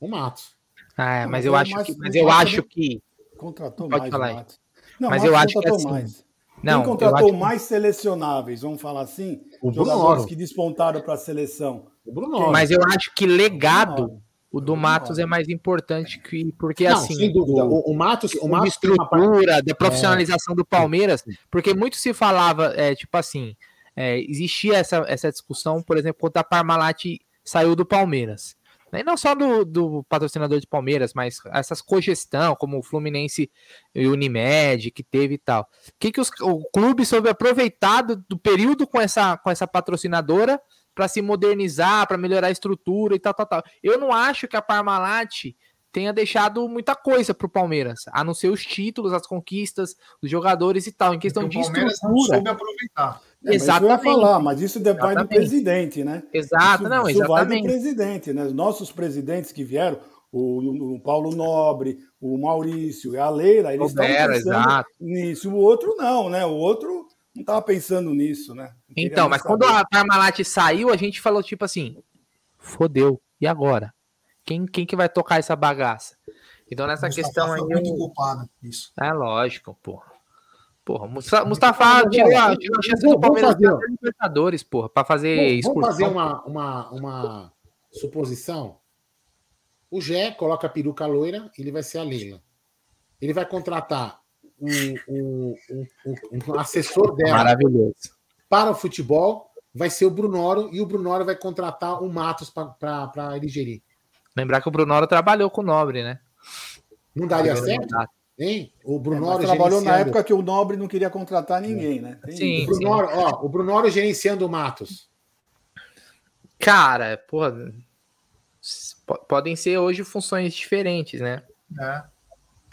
O Matos. Ah, mas eu acho que, mas eu acho que contratou Pode mais falar Matos. Não, mas eu acho que assim, mais. Não, Quem contratou mais que... selecionáveis, vamos falar assim? O jogadores que despontaram para a seleção. O Bruno Mas eu acho que legado o do Matos é mais importante que porque não, assim, sem dúvida. O, o Matos, o Matos estrutura, uma... da profissionalização é. do Palmeiras, porque muito se falava, é, tipo assim, é, existia essa, essa discussão, por exemplo, quando a Parmalat saiu do Palmeiras. E não só do, do patrocinador de Palmeiras, mas essas cogestão, como o Fluminense e o Unimed, que teve e tal. O que, que os, o clube soube aproveitar do, do período com essa, com essa patrocinadora para se modernizar, para melhorar a estrutura e tal, tal, tal. Eu não acho que a Parmalat tenha deixado muita coisa para o Palmeiras, a não ser os títulos, as conquistas, os jogadores e tal, em questão Porque de o Palmeiras estrutura. Não soube aproveitar. É, exatamente. Mas falar, mas isso depende do presidente, né? Exato, isso, não, isso exatamente. vai do presidente, né? Nossos presidentes que vieram, o, o Paulo Nobre, o Maurício e a Leila, eles estão pensando exato. nisso. O outro não, né? O outro não estava pensando nisso, né? Então, mas saber. quando a Parmalat saiu, a gente falou tipo assim, fodeu, e agora? Quem, quem que vai tocar essa bagaça? Então nessa Mustafa questão aí. Muito culpado, isso. É lógico, porra. Porra, Mustafa tirou a, tirou a chance do Palmeiras fazer, Libertadores, porra, para fazer Vamos fazer uma, uma, uma suposição. O Gé coloca a peruca loira, ele vai ser a Leila. Ele vai contratar um, um, um, um assessor dela Maravilhoso. para o futebol, vai ser o Brunoro, e o Brunoro vai contratar o Matos para ele gerir. Lembrar que o Brunoro trabalhou com o Nobre, né? Não daria certo? Hein? O Brunoro é, trabalhou na época que o Nobre não queria contratar ninguém, né? Tem sim, o Brunoro, sim. Ó, o Brunoro gerenciando o Matos. Cara, porra, podem ser hoje funções diferentes, né? É.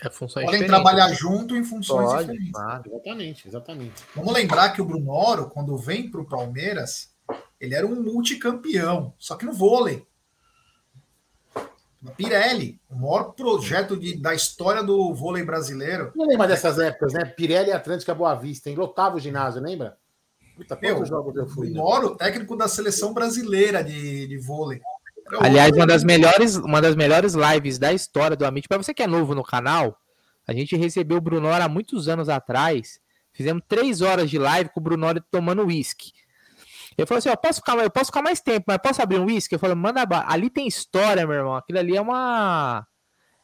É funções Podem diferentes. trabalhar junto em funções Pode, diferentes. Claro. Exatamente, exatamente. Vamos lembrar que o Brunoro, quando vem para o Palmeiras, ele era um multicampeão, só que no vôlei. Pirelli, o maior projeto de, da história do vôlei brasileiro. Não lembra dessas épocas, né? Pirelli e Atlântica Boa Vista, em lotava o ginásio, lembra? Puta, Meu, jogos eu fui. Né? Moro, técnico da seleção brasileira de, de vôlei. Aliás, uma das melhores, uma das melhores lives da história do Amit. Para você que é novo no canal, a gente recebeu o Brunor há muitos anos atrás. Fizemos três horas de live com o Brunor tomando uísque. Ele falou assim: ó, posso ficar, eu posso ficar mais tempo, mas posso abrir um uísque? Eu falei, manda Ali tem história, meu irmão. Aquilo ali é uma.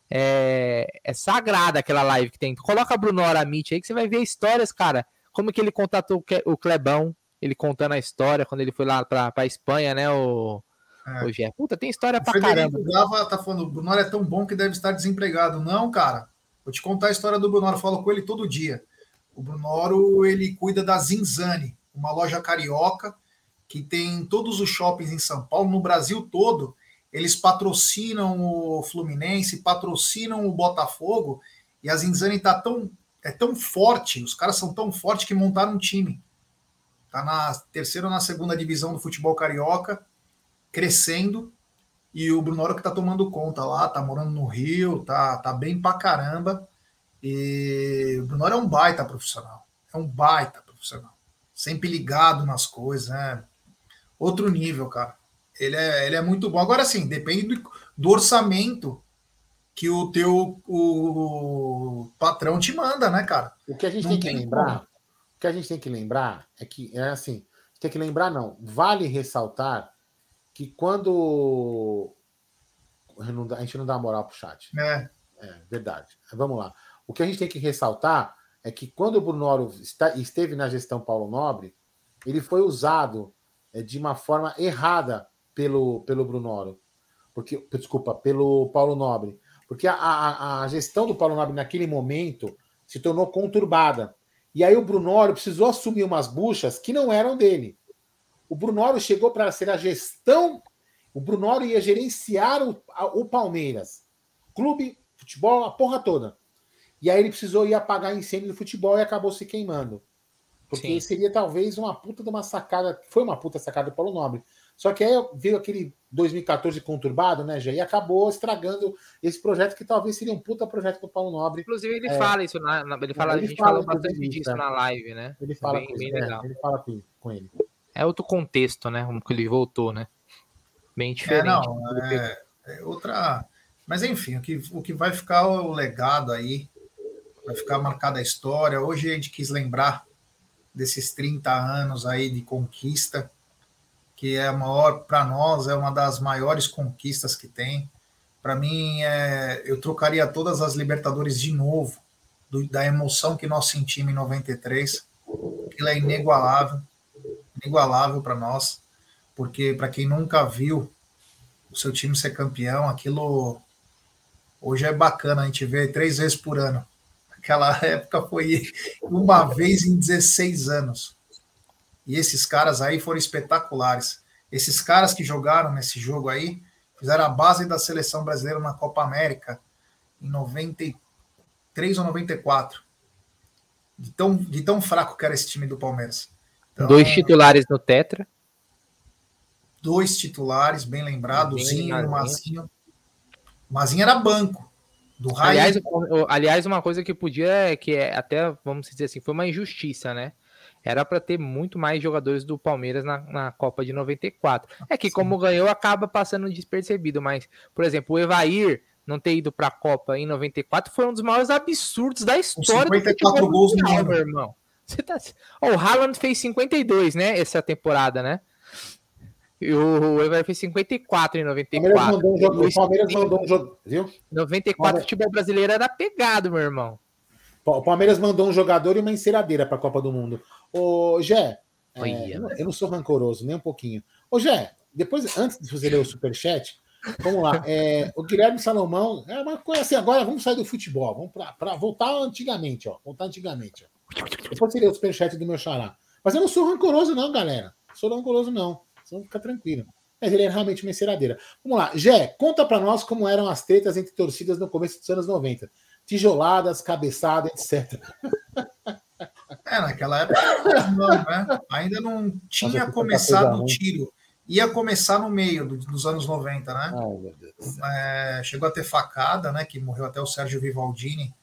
é, é sagrada aquela live que tem. Coloca Bruno Aramite aí que você vai ver histórias, cara. Como que ele contatou o Clebão, ele contando a história quando ele foi lá pra, pra Espanha, né? O, é. o Gé. Puta, tem história o pra Frederico caramba. Gava tá falando, o Bruno é tão bom que deve estar desempregado. Não, cara. Vou te contar a história do Brunoro, falo com ele todo dia. O Brunoro, ele cuida da Zinzane, uma loja carioca que tem todos os shoppings em São Paulo, no Brasil todo. Eles patrocinam o Fluminense, patrocinam o Botafogo, e a Zinzane tá tão é tão forte, os caras são tão fortes que montaram um time. Tá na terceira ou na segunda divisão do futebol carioca, crescendo e o Brunoro que tá tomando conta lá, tá morando no Rio, tá, tá bem pra caramba. E o Brunoro é um baita profissional. É um baita profissional. Sempre ligado nas coisas, né? Outro nível, cara. Ele é, ele é muito bom. Agora sim, depende do, do orçamento que o teu o patrão te manda, né, cara? O que a gente não tem que lembrar, como. o que a gente tem que lembrar é que é assim, tem que lembrar não, vale ressaltar que quando. A gente não dá moral pro chat. É. É, verdade. Vamos lá. O que a gente tem que ressaltar é que quando o Brunoro esteve na gestão Paulo Nobre, ele foi usado de uma forma errada pelo, pelo Brunoro. Porque, desculpa, pelo Paulo Nobre. Porque a, a, a gestão do Paulo Nobre naquele momento se tornou conturbada. E aí o Brunoro precisou assumir umas buchas que não eram dele. O Brunoro chegou para ser a gestão. O Brunoro ia gerenciar o, o Palmeiras. Clube, futebol, a porra toda. E aí ele precisou ir apagar incêndio do futebol e acabou se queimando. Porque Sim. seria talvez uma puta de uma sacada. Foi uma puta sacada do Paulo Nobre. Só que aí veio aquele 2014 conturbado, né, Jé? E acabou estragando esse projeto que talvez seria um puta projeto do Paulo Nobre. Inclusive, ele é, fala isso na, ele fala, ele a gente fala, fala bastante disso na live, né? Ele fala, bem, com, bem é, ele fala com, com ele é outro contexto, né? Como que ele voltou, né? Bem diferente. É, não, é, é, outra. Mas enfim, o que, o que vai ficar o legado aí, vai ficar marcada a história. Hoje a gente quis lembrar desses 30 anos aí de conquista, que é a maior, para nós, é uma das maiores conquistas que tem. Para mim, é, eu trocaria todas as Libertadores de novo, do, da emoção que nós sentimos em 93. Aquilo é inigualável inigualável para nós, porque para quem nunca viu o seu time ser campeão, aquilo hoje é bacana a gente ver três vezes por ano. Aquela época foi uma vez em 16 anos. E esses caras aí foram espetaculares. Esses caras que jogaram nesse jogo aí fizeram a base da seleção brasileira na Copa América em 93 ou 94. De tão, de tão fraco que era esse time do Palmeiras. Então, dois titulares no Tetra. Dois titulares, bem lembrado, bem Zinho, Mazinho. Mazinho era banco. Do aliás, aliás, uma coisa que podia, que é até, vamos dizer assim, foi uma injustiça, né? Era para ter muito mais jogadores do Palmeiras na, na Copa de 94. É que, Sim. como ganhou, acaba passando despercebido. Mas, por exemplo, o Evair não ter ido para a Copa em 94 foi um dos maiores absurdos da história 54 do gols no meu irmão. Tá... Oh, o Haaland fez 52, né? Essa temporada, né? E o Ever fez 54 em 94. Palmeiras mandou um jogo, o Palmeiras mandou um jogo, viu? 94 Palmeiras... futebol brasileiro era pegado, meu irmão. O Palmeiras mandou um jogador e uma enceradeira para a Copa do Mundo. Ô, Gé, é, eu não sou rancoroso, nem um pouquinho. Ô, Gé, depois, antes de você ler o superchat, vamos lá. É, o Guilherme Salomão, é uma coisa assim, agora vamos sair do futebol, vamos para voltar antigamente, ó. Voltar antigamente, ó. Depois seria o superchat do meu xará. Mas eu não sou rancoroso, não, galera. Não sou rancoroso, não. Então fica tranquilo. Mas ele é realmente uma enceradeira. Vamos lá. Jé, conta para nós como eram as tretas entre torcidas no começo dos anos 90. Tijoladas, cabeçada, etc. É, naquela época não, né? ainda não tinha começado o tiro. Ia começar no meio do, dos anos 90, né? Ai, é, chegou a ter facada, né? Que morreu até o Sérgio Vivaldini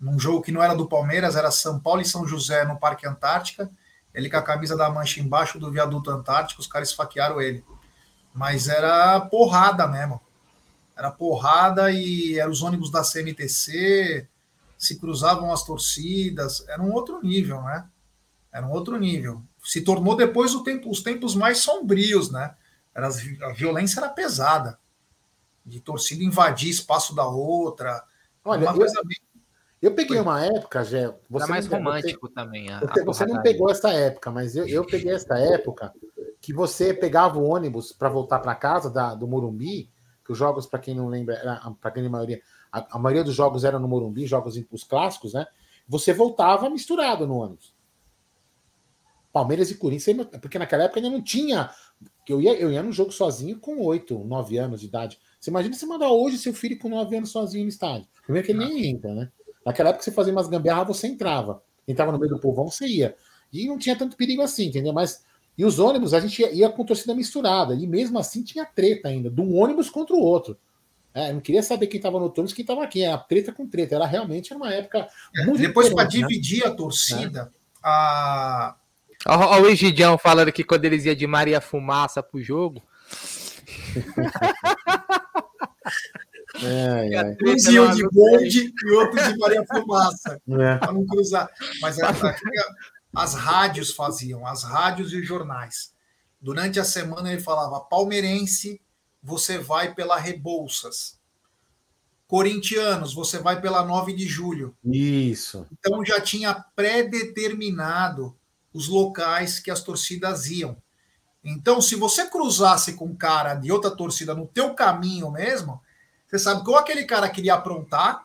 num jogo que não era do Palmeiras, era São Paulo e São José no Parque Antártica. Ele com a camisa da mancha embaixo do viaduto Antártico, os caras esfaquearam ele. Mas era porrada mesmo. Era porrada e eram os ônibus da CMTC, se cruzavam as torcidas, era um outro nível, né? Era um outro nível. Se tornou depois tempo, os tempos mais sombrios, né? Era, a violência era pesada. de torcida invadir espaço da outra. Olha, uma eu, coisa bem... eu peguei uma época, Gé. Você mais romântico você, também. A, você, a você não pegou essa época, mas eu, eu peguei essa época que você pegava o ônibus para voltar para casa da, do Morumbi, que os jogos, para quem não lembra, para quem a maioria, a, a, maioria dos jogos eram no Morumbi, jogos os clássicos, né? Você voltava misturado no ônibus. Palmeiras e Corinthians, porque naquela época ainda não tinha. Eu ia, eu ia no jogo sozinho com oito, nove anos de idade. Você imagina você mandar hoje seu filho com nove anos sozinho no estádio. Primeiro que ele nem entra, né? Naquela época você fazia umas gambiarras, você entrava. Entrava no meio do povão, você ia. E não tinha tanto perigo assim, entendeu? Mas e os ônibus, a gente ia, ia com torcida misturada. E mesmo assim tinha treta ainda, de um ônibus contra o outro. É, eu não queria saber quem estava no ônibus e quem estava aqui. Era treta com treta. Era realmente uma época. É, depois, para né? dividir a torcida, é. a. Olha o Egidião falando que quando eles iam de Maria Fumaça pro jogo. É, é. Uns iam de bonde e outros de Maria Fumaça. É. Para não cruzar. Mas a, a, as rádios faziam, as rádios e jornais. Durante a semana ele falava: palmeirense, você vai pela Rebouças. Corintianos, você vai pela 9 de julho. Isso. Então já tinha pré-determinado os locais que as torcidas iam. Então, se você cruzasse com um cara de outra torcida no teu caminho mesmo, você sabe que ou aquele cara queria aprontar,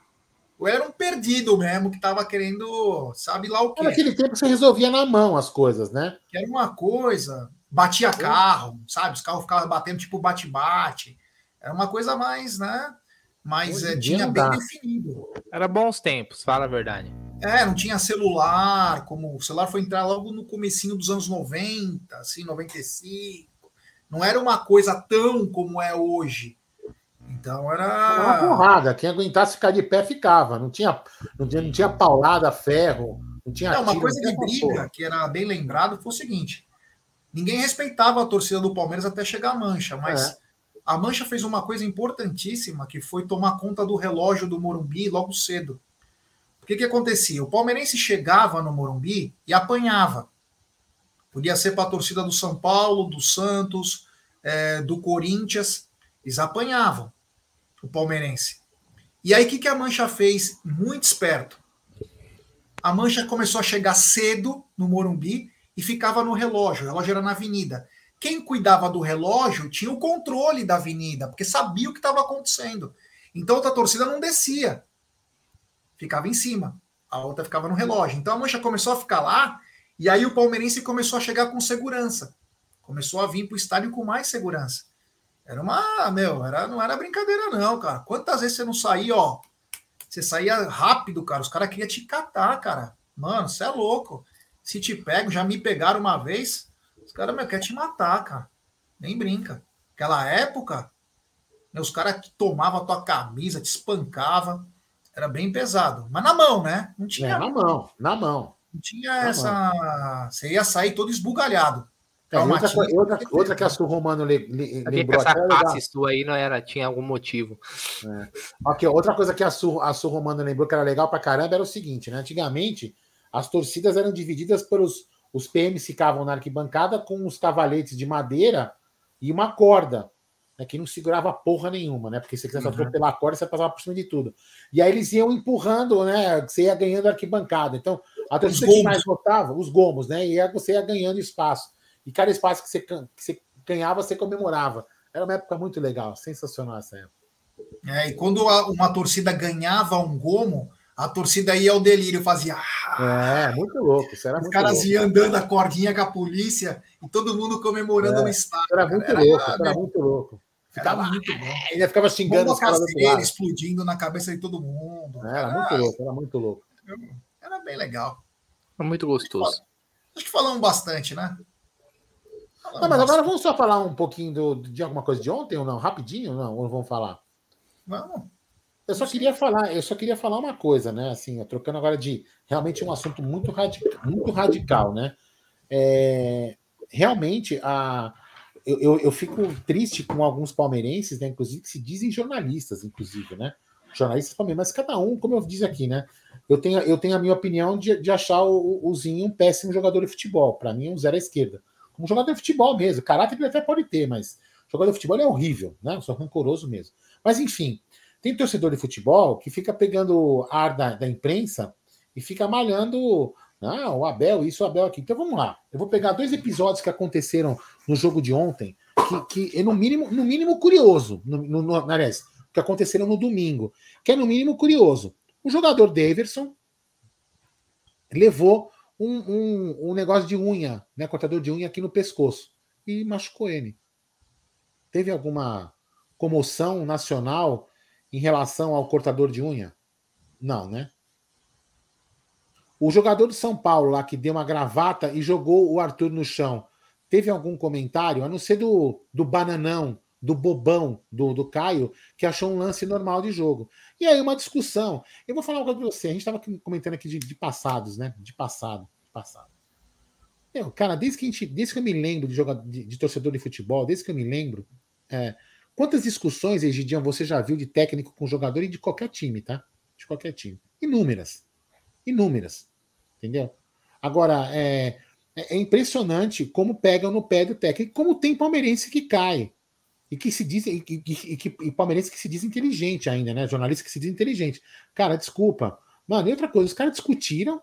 ou era um perdido mesmo que estava querendo, sabe lá o quê. Naquele tempo você resolvia na mão as coisas, né? Que era uma coisa, batia carro, sabe? Os carros ficavam batendo tipo bate-bate. Era uma coisa mais, né? Mas é, tinha bem definido. Era bons tempos, fala a verdade. É, não tinha celular, como o celular foi entrar logo no comecinho dos anos 90, assim, 95. Não era uma coisa tão como é hoje. Então era. era uma porrada. Quem aguentasse ficar de pé ficava. Não tinha, não tinha, não tinha paulada, ferro. Não tinha. Não, uma coisa de briga porra. que era bem lembrado foi o seguinte: ninguém respeitava a torcida do Palmeiras até chegar a mancha, mas. É. A Mancha fez uma coisa importantíssima, que foi tomar conta do relógio do Morumbi logo cedo. O que, que acontecia? O palmeirense chegava no Morumbi e apanhava. Podia ser para a torcida do São Paulo, do Santos, é, do Corinthians. Eles apanhavam o palmeirense. E aí, o que, que a Mancha fez? Muito esperto. A Mancha começou a chegar cedo no Morumbi e ficava no relógio. O relógio era na avenida. Quem cuidava do relógio tinha o controle da avenida, porque sabia o que estava acontecendo. Então, outra torcida não descia. Ficava em cima. A outra ficava no relógio. Então, a Mancha começou a ficar lá e aí o palmeirense começou a chegar com segurança. Começou a vir para o estádio com mais segurança. Era uma, meu, era, não era brincadeira, não, cara. Quantas vezes você não saía, ó? Você saía rápido, cara. Os caras queriam te catar, cara. Mano, você é louco. Se te pego, já me pegaram uma vez. Os caras, meu, querem te matar, cara. Nem brinca. Aquela época, os caras tomavam a tua camisa, te espancavam. Era bem pesado. Mas na mão, né? Não tinha. É, na mão, na mão. Não tinha na essa. Mão. Você ia sair todo esbugalhado. É, outra, outra, outra, que a Sul Romano le, le, lembrou. Essa passe sua aí não era, tinha algum motivo. É. Okay, outra coisa que a Sul, a Sul Romano lembrou que era legal pra caramba era o seguinte, né? Antigamente, as torcidas eram divididas pelos. Os PMs ficavam na arquibancada com os cavaletes de madeira e uma corda, né, que não segurava porra nenhuma, né? Porque se você quisesse uhum. atropelar a corda, você passava por cima de tudo. E aí eles iam empurrando, né? Você ia ganhando arquibancada. Então, a torcida que mais votava, os gomos, né? E você ia ganhando espaço. E cada espaço que você, que você ganhava, você comemorava. Era uma época muito legal, sensacional essa época. É, e quando uma torcida ganhava um gomo, a torcida ia ao delírio, fazia. É, muito louco. Isso era Os caras louco. iam andando a cordinha com a polícia e todo mundo comemorando é, no estádio. Era muito era, louco, era, era muito louco. Ficava era muito bom. Ainda ficava xingando os caras explodindo na cabeça de todo mundo. Era, era muito louco, era muito louco. Era bem legal. Era muito gostoso. Acho que falamos bastante, né? Não, mas agora vamos só falar um pouquinho do, de alguma coisa de ontem ou não? Rapidinho, não? Ou vamos falar? Vamos. Eu só queria falar, eu só queria falar uma coisa, né? Assim, trocando agora de realmente um assunto muito radical, muito radical, né? É, realmente a eu, eu, eu, fico triste com alguns palmeirenses, né? Inclusive que se dizem jornalistas, inclusive, né? Jornalistas também, mas cada um, como eu disse aqui, né? Eu tenho, eu tenho a minha opinião de, de achar o, o Zinho um péssimo jogador de futebol. Para mim, um zero à esquerda. Um jogador de futebol mesmo. Caráter ele até pode ter, mas jogador de futebol é horrível, né? Sou rancoroso mesmo. Mas enfim, tem torcedor de futebol que fica pegando ar da, da imprensa e fica malhando. Ah, o Abel, isso, o Abel aqui. Então vamos lá. Eu vou pegar dois episódios que aconteceram no jogo de ontem, que, que é no mínimo, no mínimo curioso, no, no, no, aliás, que aconteceram no domingo, que é no mínimo curioso. O jogador Daverson levou um, um, um negócio de unha, né, cortador de unha aqui no pescoço e machucou ele. Teve alguma comoção nacional em relação ao cortador de unha? Não, né? O jogador de São Paulo lá que deu uma gravata e jogou o Arthur no chão, teve algum comentário, a não ser do, do bananão, do bobão do, do Caio, que achou um lance normal de jogo. E aí uma discussão. Eu vou falar uma coisa para você. A gente estava comentando aqui de, de, passados, né? De passado. passado. Meu, cara, desde que, a gente, desde que eu me lembro de, de, de torcedor de futebol, desde que eu me lembro, é, quantas discussões, Egidião, você já viu de técnico com jogador e de qualquer time, tá? De qualquer time. Inúmeras. Inúmeras. Entendeu? Agora, é, é, é impressionante como pegam no pé do técnico, como tem palmeirense que cai. E que se diz, e, e, e, e palmeirense que se diz inteligente ainda, né? Jornalista que se diz inteligente. Cara, desculpa. Mano, e outra coisa, os caras discutiram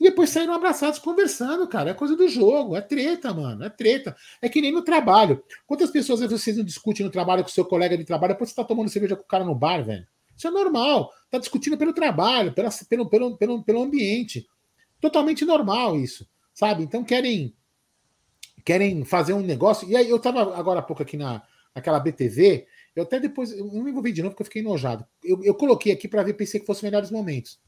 e depois saíram abraçados conversando, cara. É coisa do jogo, é treta, mano. É treta. É que nem no trabalho. Quantas pessoas vocês não discutem no trabalho com seu colega de trabalho, depois você tá tomando cerveja com o cara no bar, velho? Isso é normal. Tá discutindo pelo trabalho, pela, pelo, pelo, pelo, pelo ambiente. Totalmente normal isso, sabe? Então querem querem fazer um negócio. E aí eu tava agora há pouco aqui na, naquela BTV, eu até depois, eu não me envolvi de novo porque eu fiquei enojado. Eu, eu coloquei aqui para ver, pensei que fosse melhores momentos.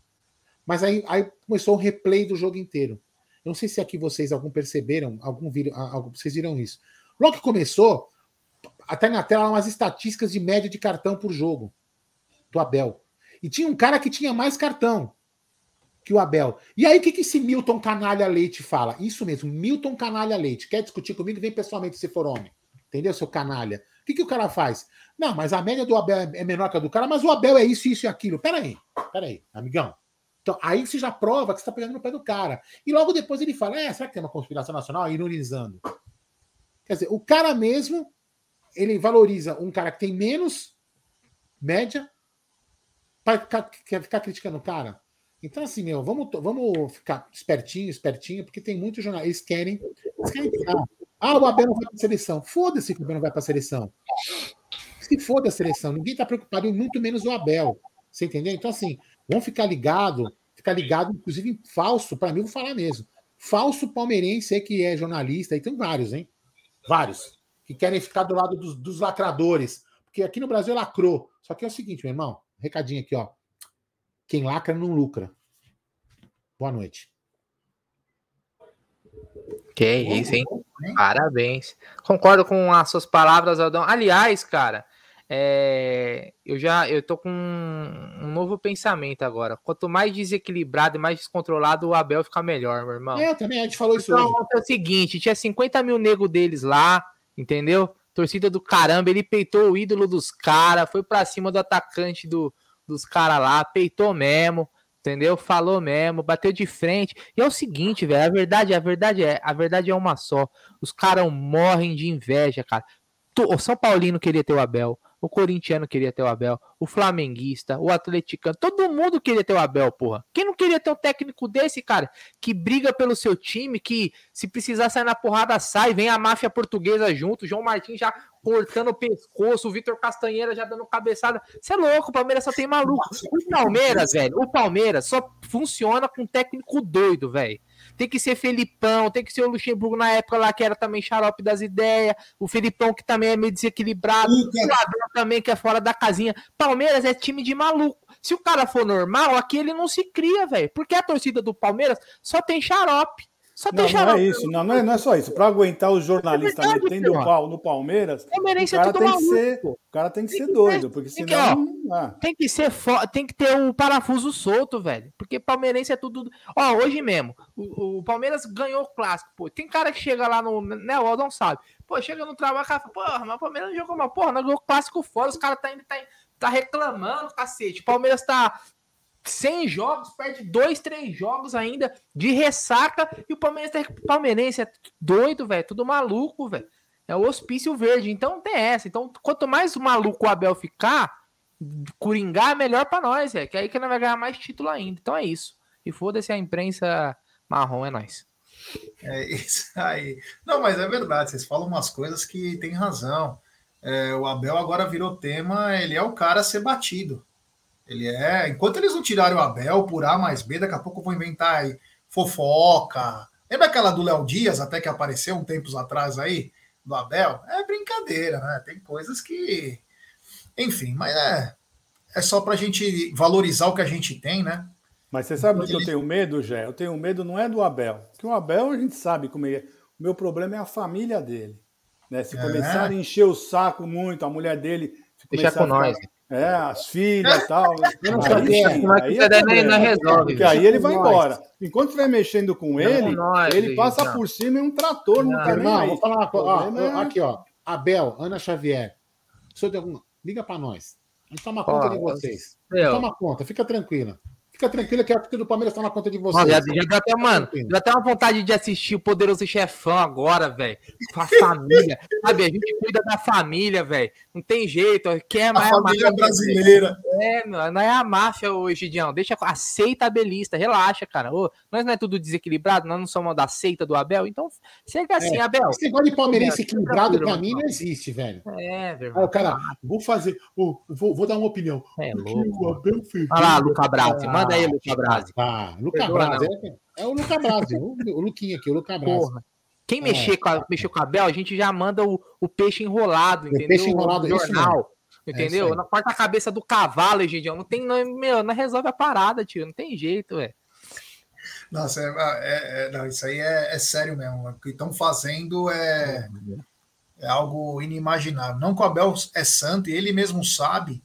Mas aí, aí começou o replay do jogo inteiro. Eu não sei se aqui vocês algum perceberam, algum viram, algum, vocês viram isso. Logo que começou, até na tela umas estatísticas de média de cartão por jogo do Abel. E tinha um cara que tinha mais cartão que o Abel. E aí, o que, que esse Milton Canalha Leite fala? Isso mesmo, Milton Canalha Leite. Quer discutir comigo? Vem pessoalmente se for homem. Entendeu, seu canalha? O que, que o cara faz? Não, mas a média do Abel é menor que a do cara, mas o Abel é isso, isso e aquilo. Peraí, peraí, amigão. Então, aí você já prova que você está pegando no pé do cara. E logo depois ele fala: é, será que tem uma conspiração nacional? Ironizando. Quer dizer, o cara mesmo, ele valoriza um cara que tem menos média para ficar, ficar criticando o cara. Então, assim, meu, vamos, vamos ficar espertinho, espertinho, porque tem muitos jornalistas. Eles querem. Eles querem. Ah, o Abel não vai para a seleção. Foda-se que o Abel não vai para a seleção. Se foda a seleção. Ninguém está preocupado, muito menos o Abel. Você entendeu? Então, assim, vamos ficar ligado, ficar ligado, inclusive falso, para mim, vou falar mesmo. Falso palmeirense é que é jornalista, e tem vários, hein? Vários. Que querem ficar do lado dos, dos lacradores. Porque aqui no Brasil lacrou. Só que é o seguinte, meu irmão, recadinho aqui, ó. Quem lacra não lucra. Boa noite. Que isso, hein? Parabéns. Concordo com as suas palavras, Aldão. Aliás, cara, é... eu já eu tô com um novo pensamento agora. Quanto mais desequilibrado e mais descontrolado o Abel fica melhor, meu irmão. É, também a gente falou isso então. É o seguinte, tinha 50 mil nego deles lá, entendeu? Torcida do caramba, ele peitou o ídolo dos caras, foi para cima do atacante do, dos caras lá, peitou mesmo, entendeu? Falou mesmo, bateu de frente. E é o seguinte, velho, a verdade, a verdade é, a verdade é uma só. Os caras morrem de inveja, cara. O São Paulino queria ter o Abel, o corintiano queria ter o Abel, o flamenguista, o atleticano, todo mundo queria ter o Abel, porra. Quem não queria ter um técnico desse, cara, que briga pelo seu time, que se precisar sair na porrada sai, vem a máfia portuguesa junto, João Martins já cortando o pescoço, o Vitor Castanheira já dando cabeçada. Você é louco, o Palmeiras só tem maluco. O Palmeiras, velho, o Palmeiras só funciona com um técnico doido, velho. Tem que ser Felipão, tem que ser o Luxemburgo na época lá, que era também xarope das ideias. O Felipão, que também é meio desequilibrado. O Abel também, que é fora da casinha. Palmeiras é time de maluco. Se o cara for normal, aqui ele não se cria, velho. Porque a torcida do Palmeiras só tem xarope. Só não, não é isso, não, não é, não é só isso. Para aguentar os jornalistas é verdade, metendo o pau no Palmeiras, o é cara, tem que ser, o cara tem que tem ser que doido, porque tem senão. Que, ó, tem que ser tem que ter o parafuso solto, velho. Porque palmeirense é tudo. Ó, hoje mesmo, o, o, Palmeiras ganhou o clássico, pô. Tem cara que chega lá no. Né, o não sabe. Pô, chega no trabalho, cara, porra, mas o Palmeiras não jogou uma porra, não ganhou o clássico fora, os caras tá, tá, tá reclamando, cacete. O Palmeiras tá 100 jogos, perde dois, três jogos ainda de ressaca e o Palmeiras tá, palmeirense é doido, velho, tudo maluco, velho. É o hospício verde, então tem essa. Então, quanto mais maluco o Abel ficar, coringar é melhor para nós, é. Que aí que nós vai ganhar mais título ainda. Então é isso. E foda-se a imprensa marrom, é nós. É isso aí. Não, mas é verdade, vocês falam umas coisas que tem razão. É, o Abel agora virou tema, ele é o cara a ser batido. Ele é. Enquanto eles não tirarem o Abel por A mais B, daqui a pouco eu vou inventar aí fofoca. Lembra aquela do Léo Dias, até que apareceu um tempos atrás aí, do Abel? É brincadeira, né? Tem coisas que. Enfim, mas é. É só pra gente valorizar o que a gente tem, né? Mas você sabe do que eu tenho medo, Jé? Eu tenho medo não é do Abel. Porque o Abel a gente sabe como é. O meu problema é a família dele. Né? Se é. começar a encher o saco muito, a mulher dele. Deixa com nós. É, as filhas e tal. Eu não sabia. Aí, aí, é aí não resolve. Porque aí ele vai embora. Enquanto estiver mexendo com ele, nós, ele passa por cima em um trator. Não, não, não vou falar uma coisa. É... Aqui, ó. Abel, Ana Xavier. Se eu alguma... Liga para nós. A gente toma conta de vocês. Toma conta, fica tranquila. Fica tranquilo que a torcida do Palmeiras está na conta de vocês. já, já dá até, mano, já tem uma vontade de assistir o Poderoso Chefão agora, velho. Com a família. Sabe, a gente cuida da família, velho. Não tem jeito. Quer mais a família máfia, brasileira. É, meu, não é a máfia hoje, Dião. Deixa, aceita a belista, relaxa, cara. Ô, nós não é tudo desequilibrado, nós não somos da seita do Abel, então seja assim, é, Abel. Esse negócio de palmeirense equilibrado pra mim não existe, velho. É, velho. Aí, cara, vou fazer, vou, vou dar uma opinião. É louco. Olha lá, Luca Brasi, manda aí, Luca Brasi. Ah, Luca Brasi, é, é, o Luca Brasi, o, o Luquinha aqui, o Luca Brasi. Porra. Quem é. mexer, com a, mexer com a Bel, a gente já manda o, o peixe enrolado, entendeu? O peixe enrolado, no jornal. Entendeu? É Na porta a cabeça do cavalo, Egidião. Não tem, não, meu, não resolve a parada, tio. Não tem jeito, velho. Nossa, é, é, é, não, isso aí é, é, sério mesmo. O que estão fazendo é, é algo inimaginável. Não que o Abel é santo, e ele mesmo sabe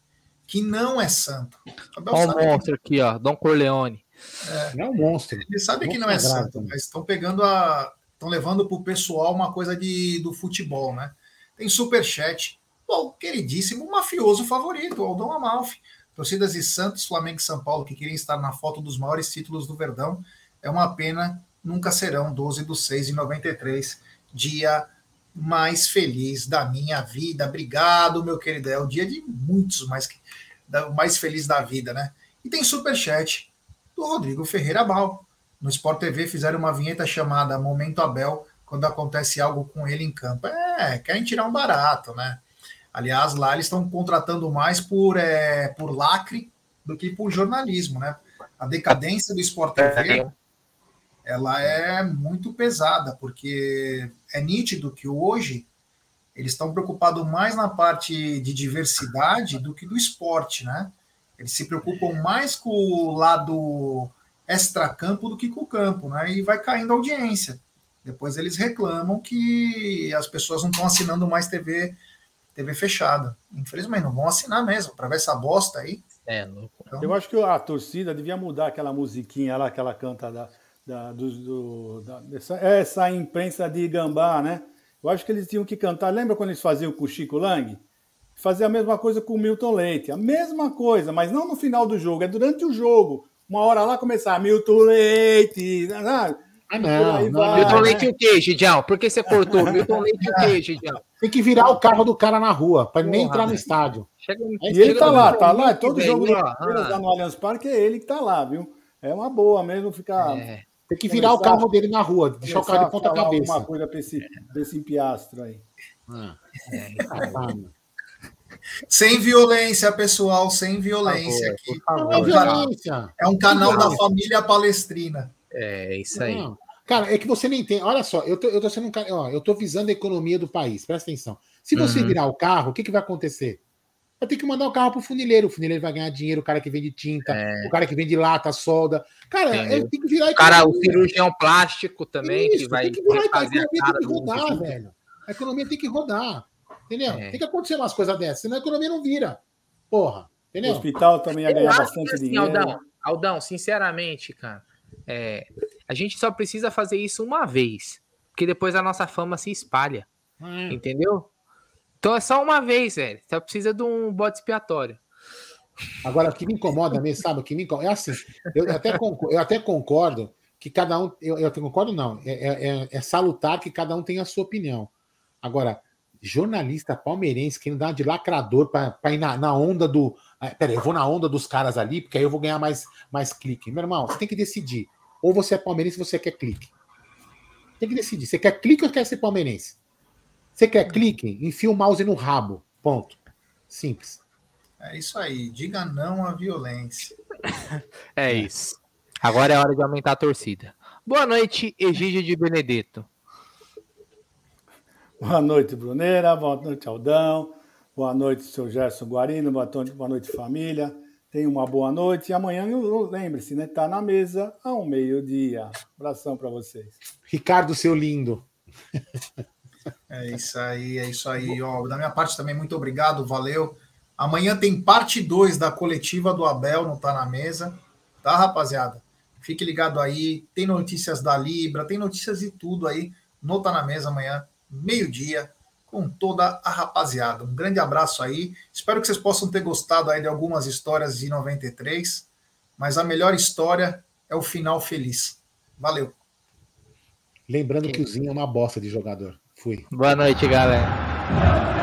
que não é santo. Olha o monstro que... aqui, ó, Dom Corleone. É, não é um monstro. Ele sabe que não é santo, mas estão pegando a. estão levando para o pessoal uma coisa de, do futebol, né? Tem superchat o queridíssimo mafioso favorito, Aldão Amalfi. Torcidas de Santos, Flamengo e São Paulo que queriam estar na foto dos maiores títulos do Verdão. É uma pena, nunca serão 12 do 6 de 93, dia mais feliz da minha vida. Obrigado, meu querido. É o dia de muitos mais, mais feliz da vida, né? E tem superchat do Rodrigo Ferreira Bal. No Sport TV fizeram uma vinheta chamada Momento Abel, quando acontece algo com ele em campo. É, querem tirar um barato, né? Aliás, lá eles estão contratando mais por, é, por lacre do que por jornalismo, né? A decadência do Sport TV ela é muito pesada, porque é nítido que hoje eles estão preocupados mais na parte de diversidade do que do esporte, né? Eles se preocupam mais com o lado extracampo do que com o campo, né? E vai caindo a audiência. Depois eles reclamam que as pessoas não estão assinando mais TV TV fechada. Infelizmente, não vão assinar mesmo para ver essa bosta aí. É, louco. Então... Eu acho que a torcida devia mudar aquela musiquinha lá que ela canta da, da, do, do, da, essa, essa imprensa de gambá, né? Eu acho que eles tinham que cantar. Lembra quando eles faziam com o Chico Lang? Fazia a mesma coisa com o Milton Leite. A mesma coisa, mas não no final do jogo, é durante o jogo. Uma hora lá começar, Milton Leite. Sabe? Ah, não. não Milton Leite o quê, Gidião? Por que você cortou? Milton Leite o quê, Gidião? Tem que virar o carro do cara na rua, para nem entrar no estádio. Chega, e ele tá lá, tá lá. Todo jogo do Palmeiras ah. no Allianz Parque é ele que tá lá, viu? É uma boa mesmo ficar. É. Tem que virar o carro dele na rua, deixar o carro de ponta cabeça. Alguma coisa para esse, desse empiastro aí. Ah. É, sem violência, pessoal, sem violência aqui. Não é, violência. é um canal da família palestrina. É, isso aí. Não. Cara, é que você nem tem. Olha só, eu tô, eu tô sendo um cara. Ó, eu tô visando a economia do país, presta atenção. Se você uhum. virar o carro, o que, que vai acontecer? Vai ter que mandar o carro pro funileiro. O funileiro vai ganhar dinheiro, o cara que vende tinta, é. o cara que vende lata, solda. Cara, ele tem que virar. O cara, o cirurgião plástico também, Isso, que vai. Tem que virar, a economia tem que rodar, velho. A economia tem que rodar. Entendeu? É. Tem que acontecer umas coisas dessas, senão a economia não vira. Porra. Entendeu? O hospital também ia ganhar bastante assim, dinheiro. Aldão, Aldão, sinceramente, cara. É, a gente só precisa fazer isso uma vez, porque depois a nossa fama se espalha. Hum. Entendeu? Então é só uma vez, velho. Só precisa de um bode expiatório. Agora, o que me incomoda mesmo, sabe? O que me incomoda, é assim, eu até concordo, eu até concordo que cada um. Eu, eu concordo, não. É, é, é, é salutar que cada um tem a sua opinião. Agora, jornalista palmeirense que não dá de lacrador para ir na, na, onda do. Ah, peraí, eu vou na onda dos caras ali, porque aí eu vou ganhar mais, mais clique. Meu irmão, você tem que decidir. Ou você é palmeirense você quer clique. Tem que decidir. Você quer clique ou quer ser palmeirense? Você quer clique? Enfia o mouse no rabo. Ponto. Simples. É isso aí. Diga não à violência. É isso. Agora é hora de aumentar a torcida. Boa noite, Egídio de Benedetto. Boa noite, Bruneira. Boa noite, Aldão. Boa noite, seu Gerson Guarino. Boa noite, boa noite família. Tenha uma boa noite. E amanhã, lembre-se, né? Tá na mesa ao meio-dia. Abração para vocês. Ricardo, seu lindo. É isso aí, é isso aí. Ó, da minha parte também, muito obrigado, valeu. Amanhã tem parte 2 da coletiva do Abel, não tá na mesa. Tá, rapaziada? Fique ligado aí. Tem notícias da Libra, tem notícias de tudo aí. Não tá na mesa amanhã meio-dia, com toda a rapaziada. Um grande abraço aí. Espero que vocês possam ter gostado aí de algumas histórias de 93, mas a melhor história é o final feliz. Valeu. Lembrando que o Zinho é uma bosta de jogador. Fui. Boa noite, galera.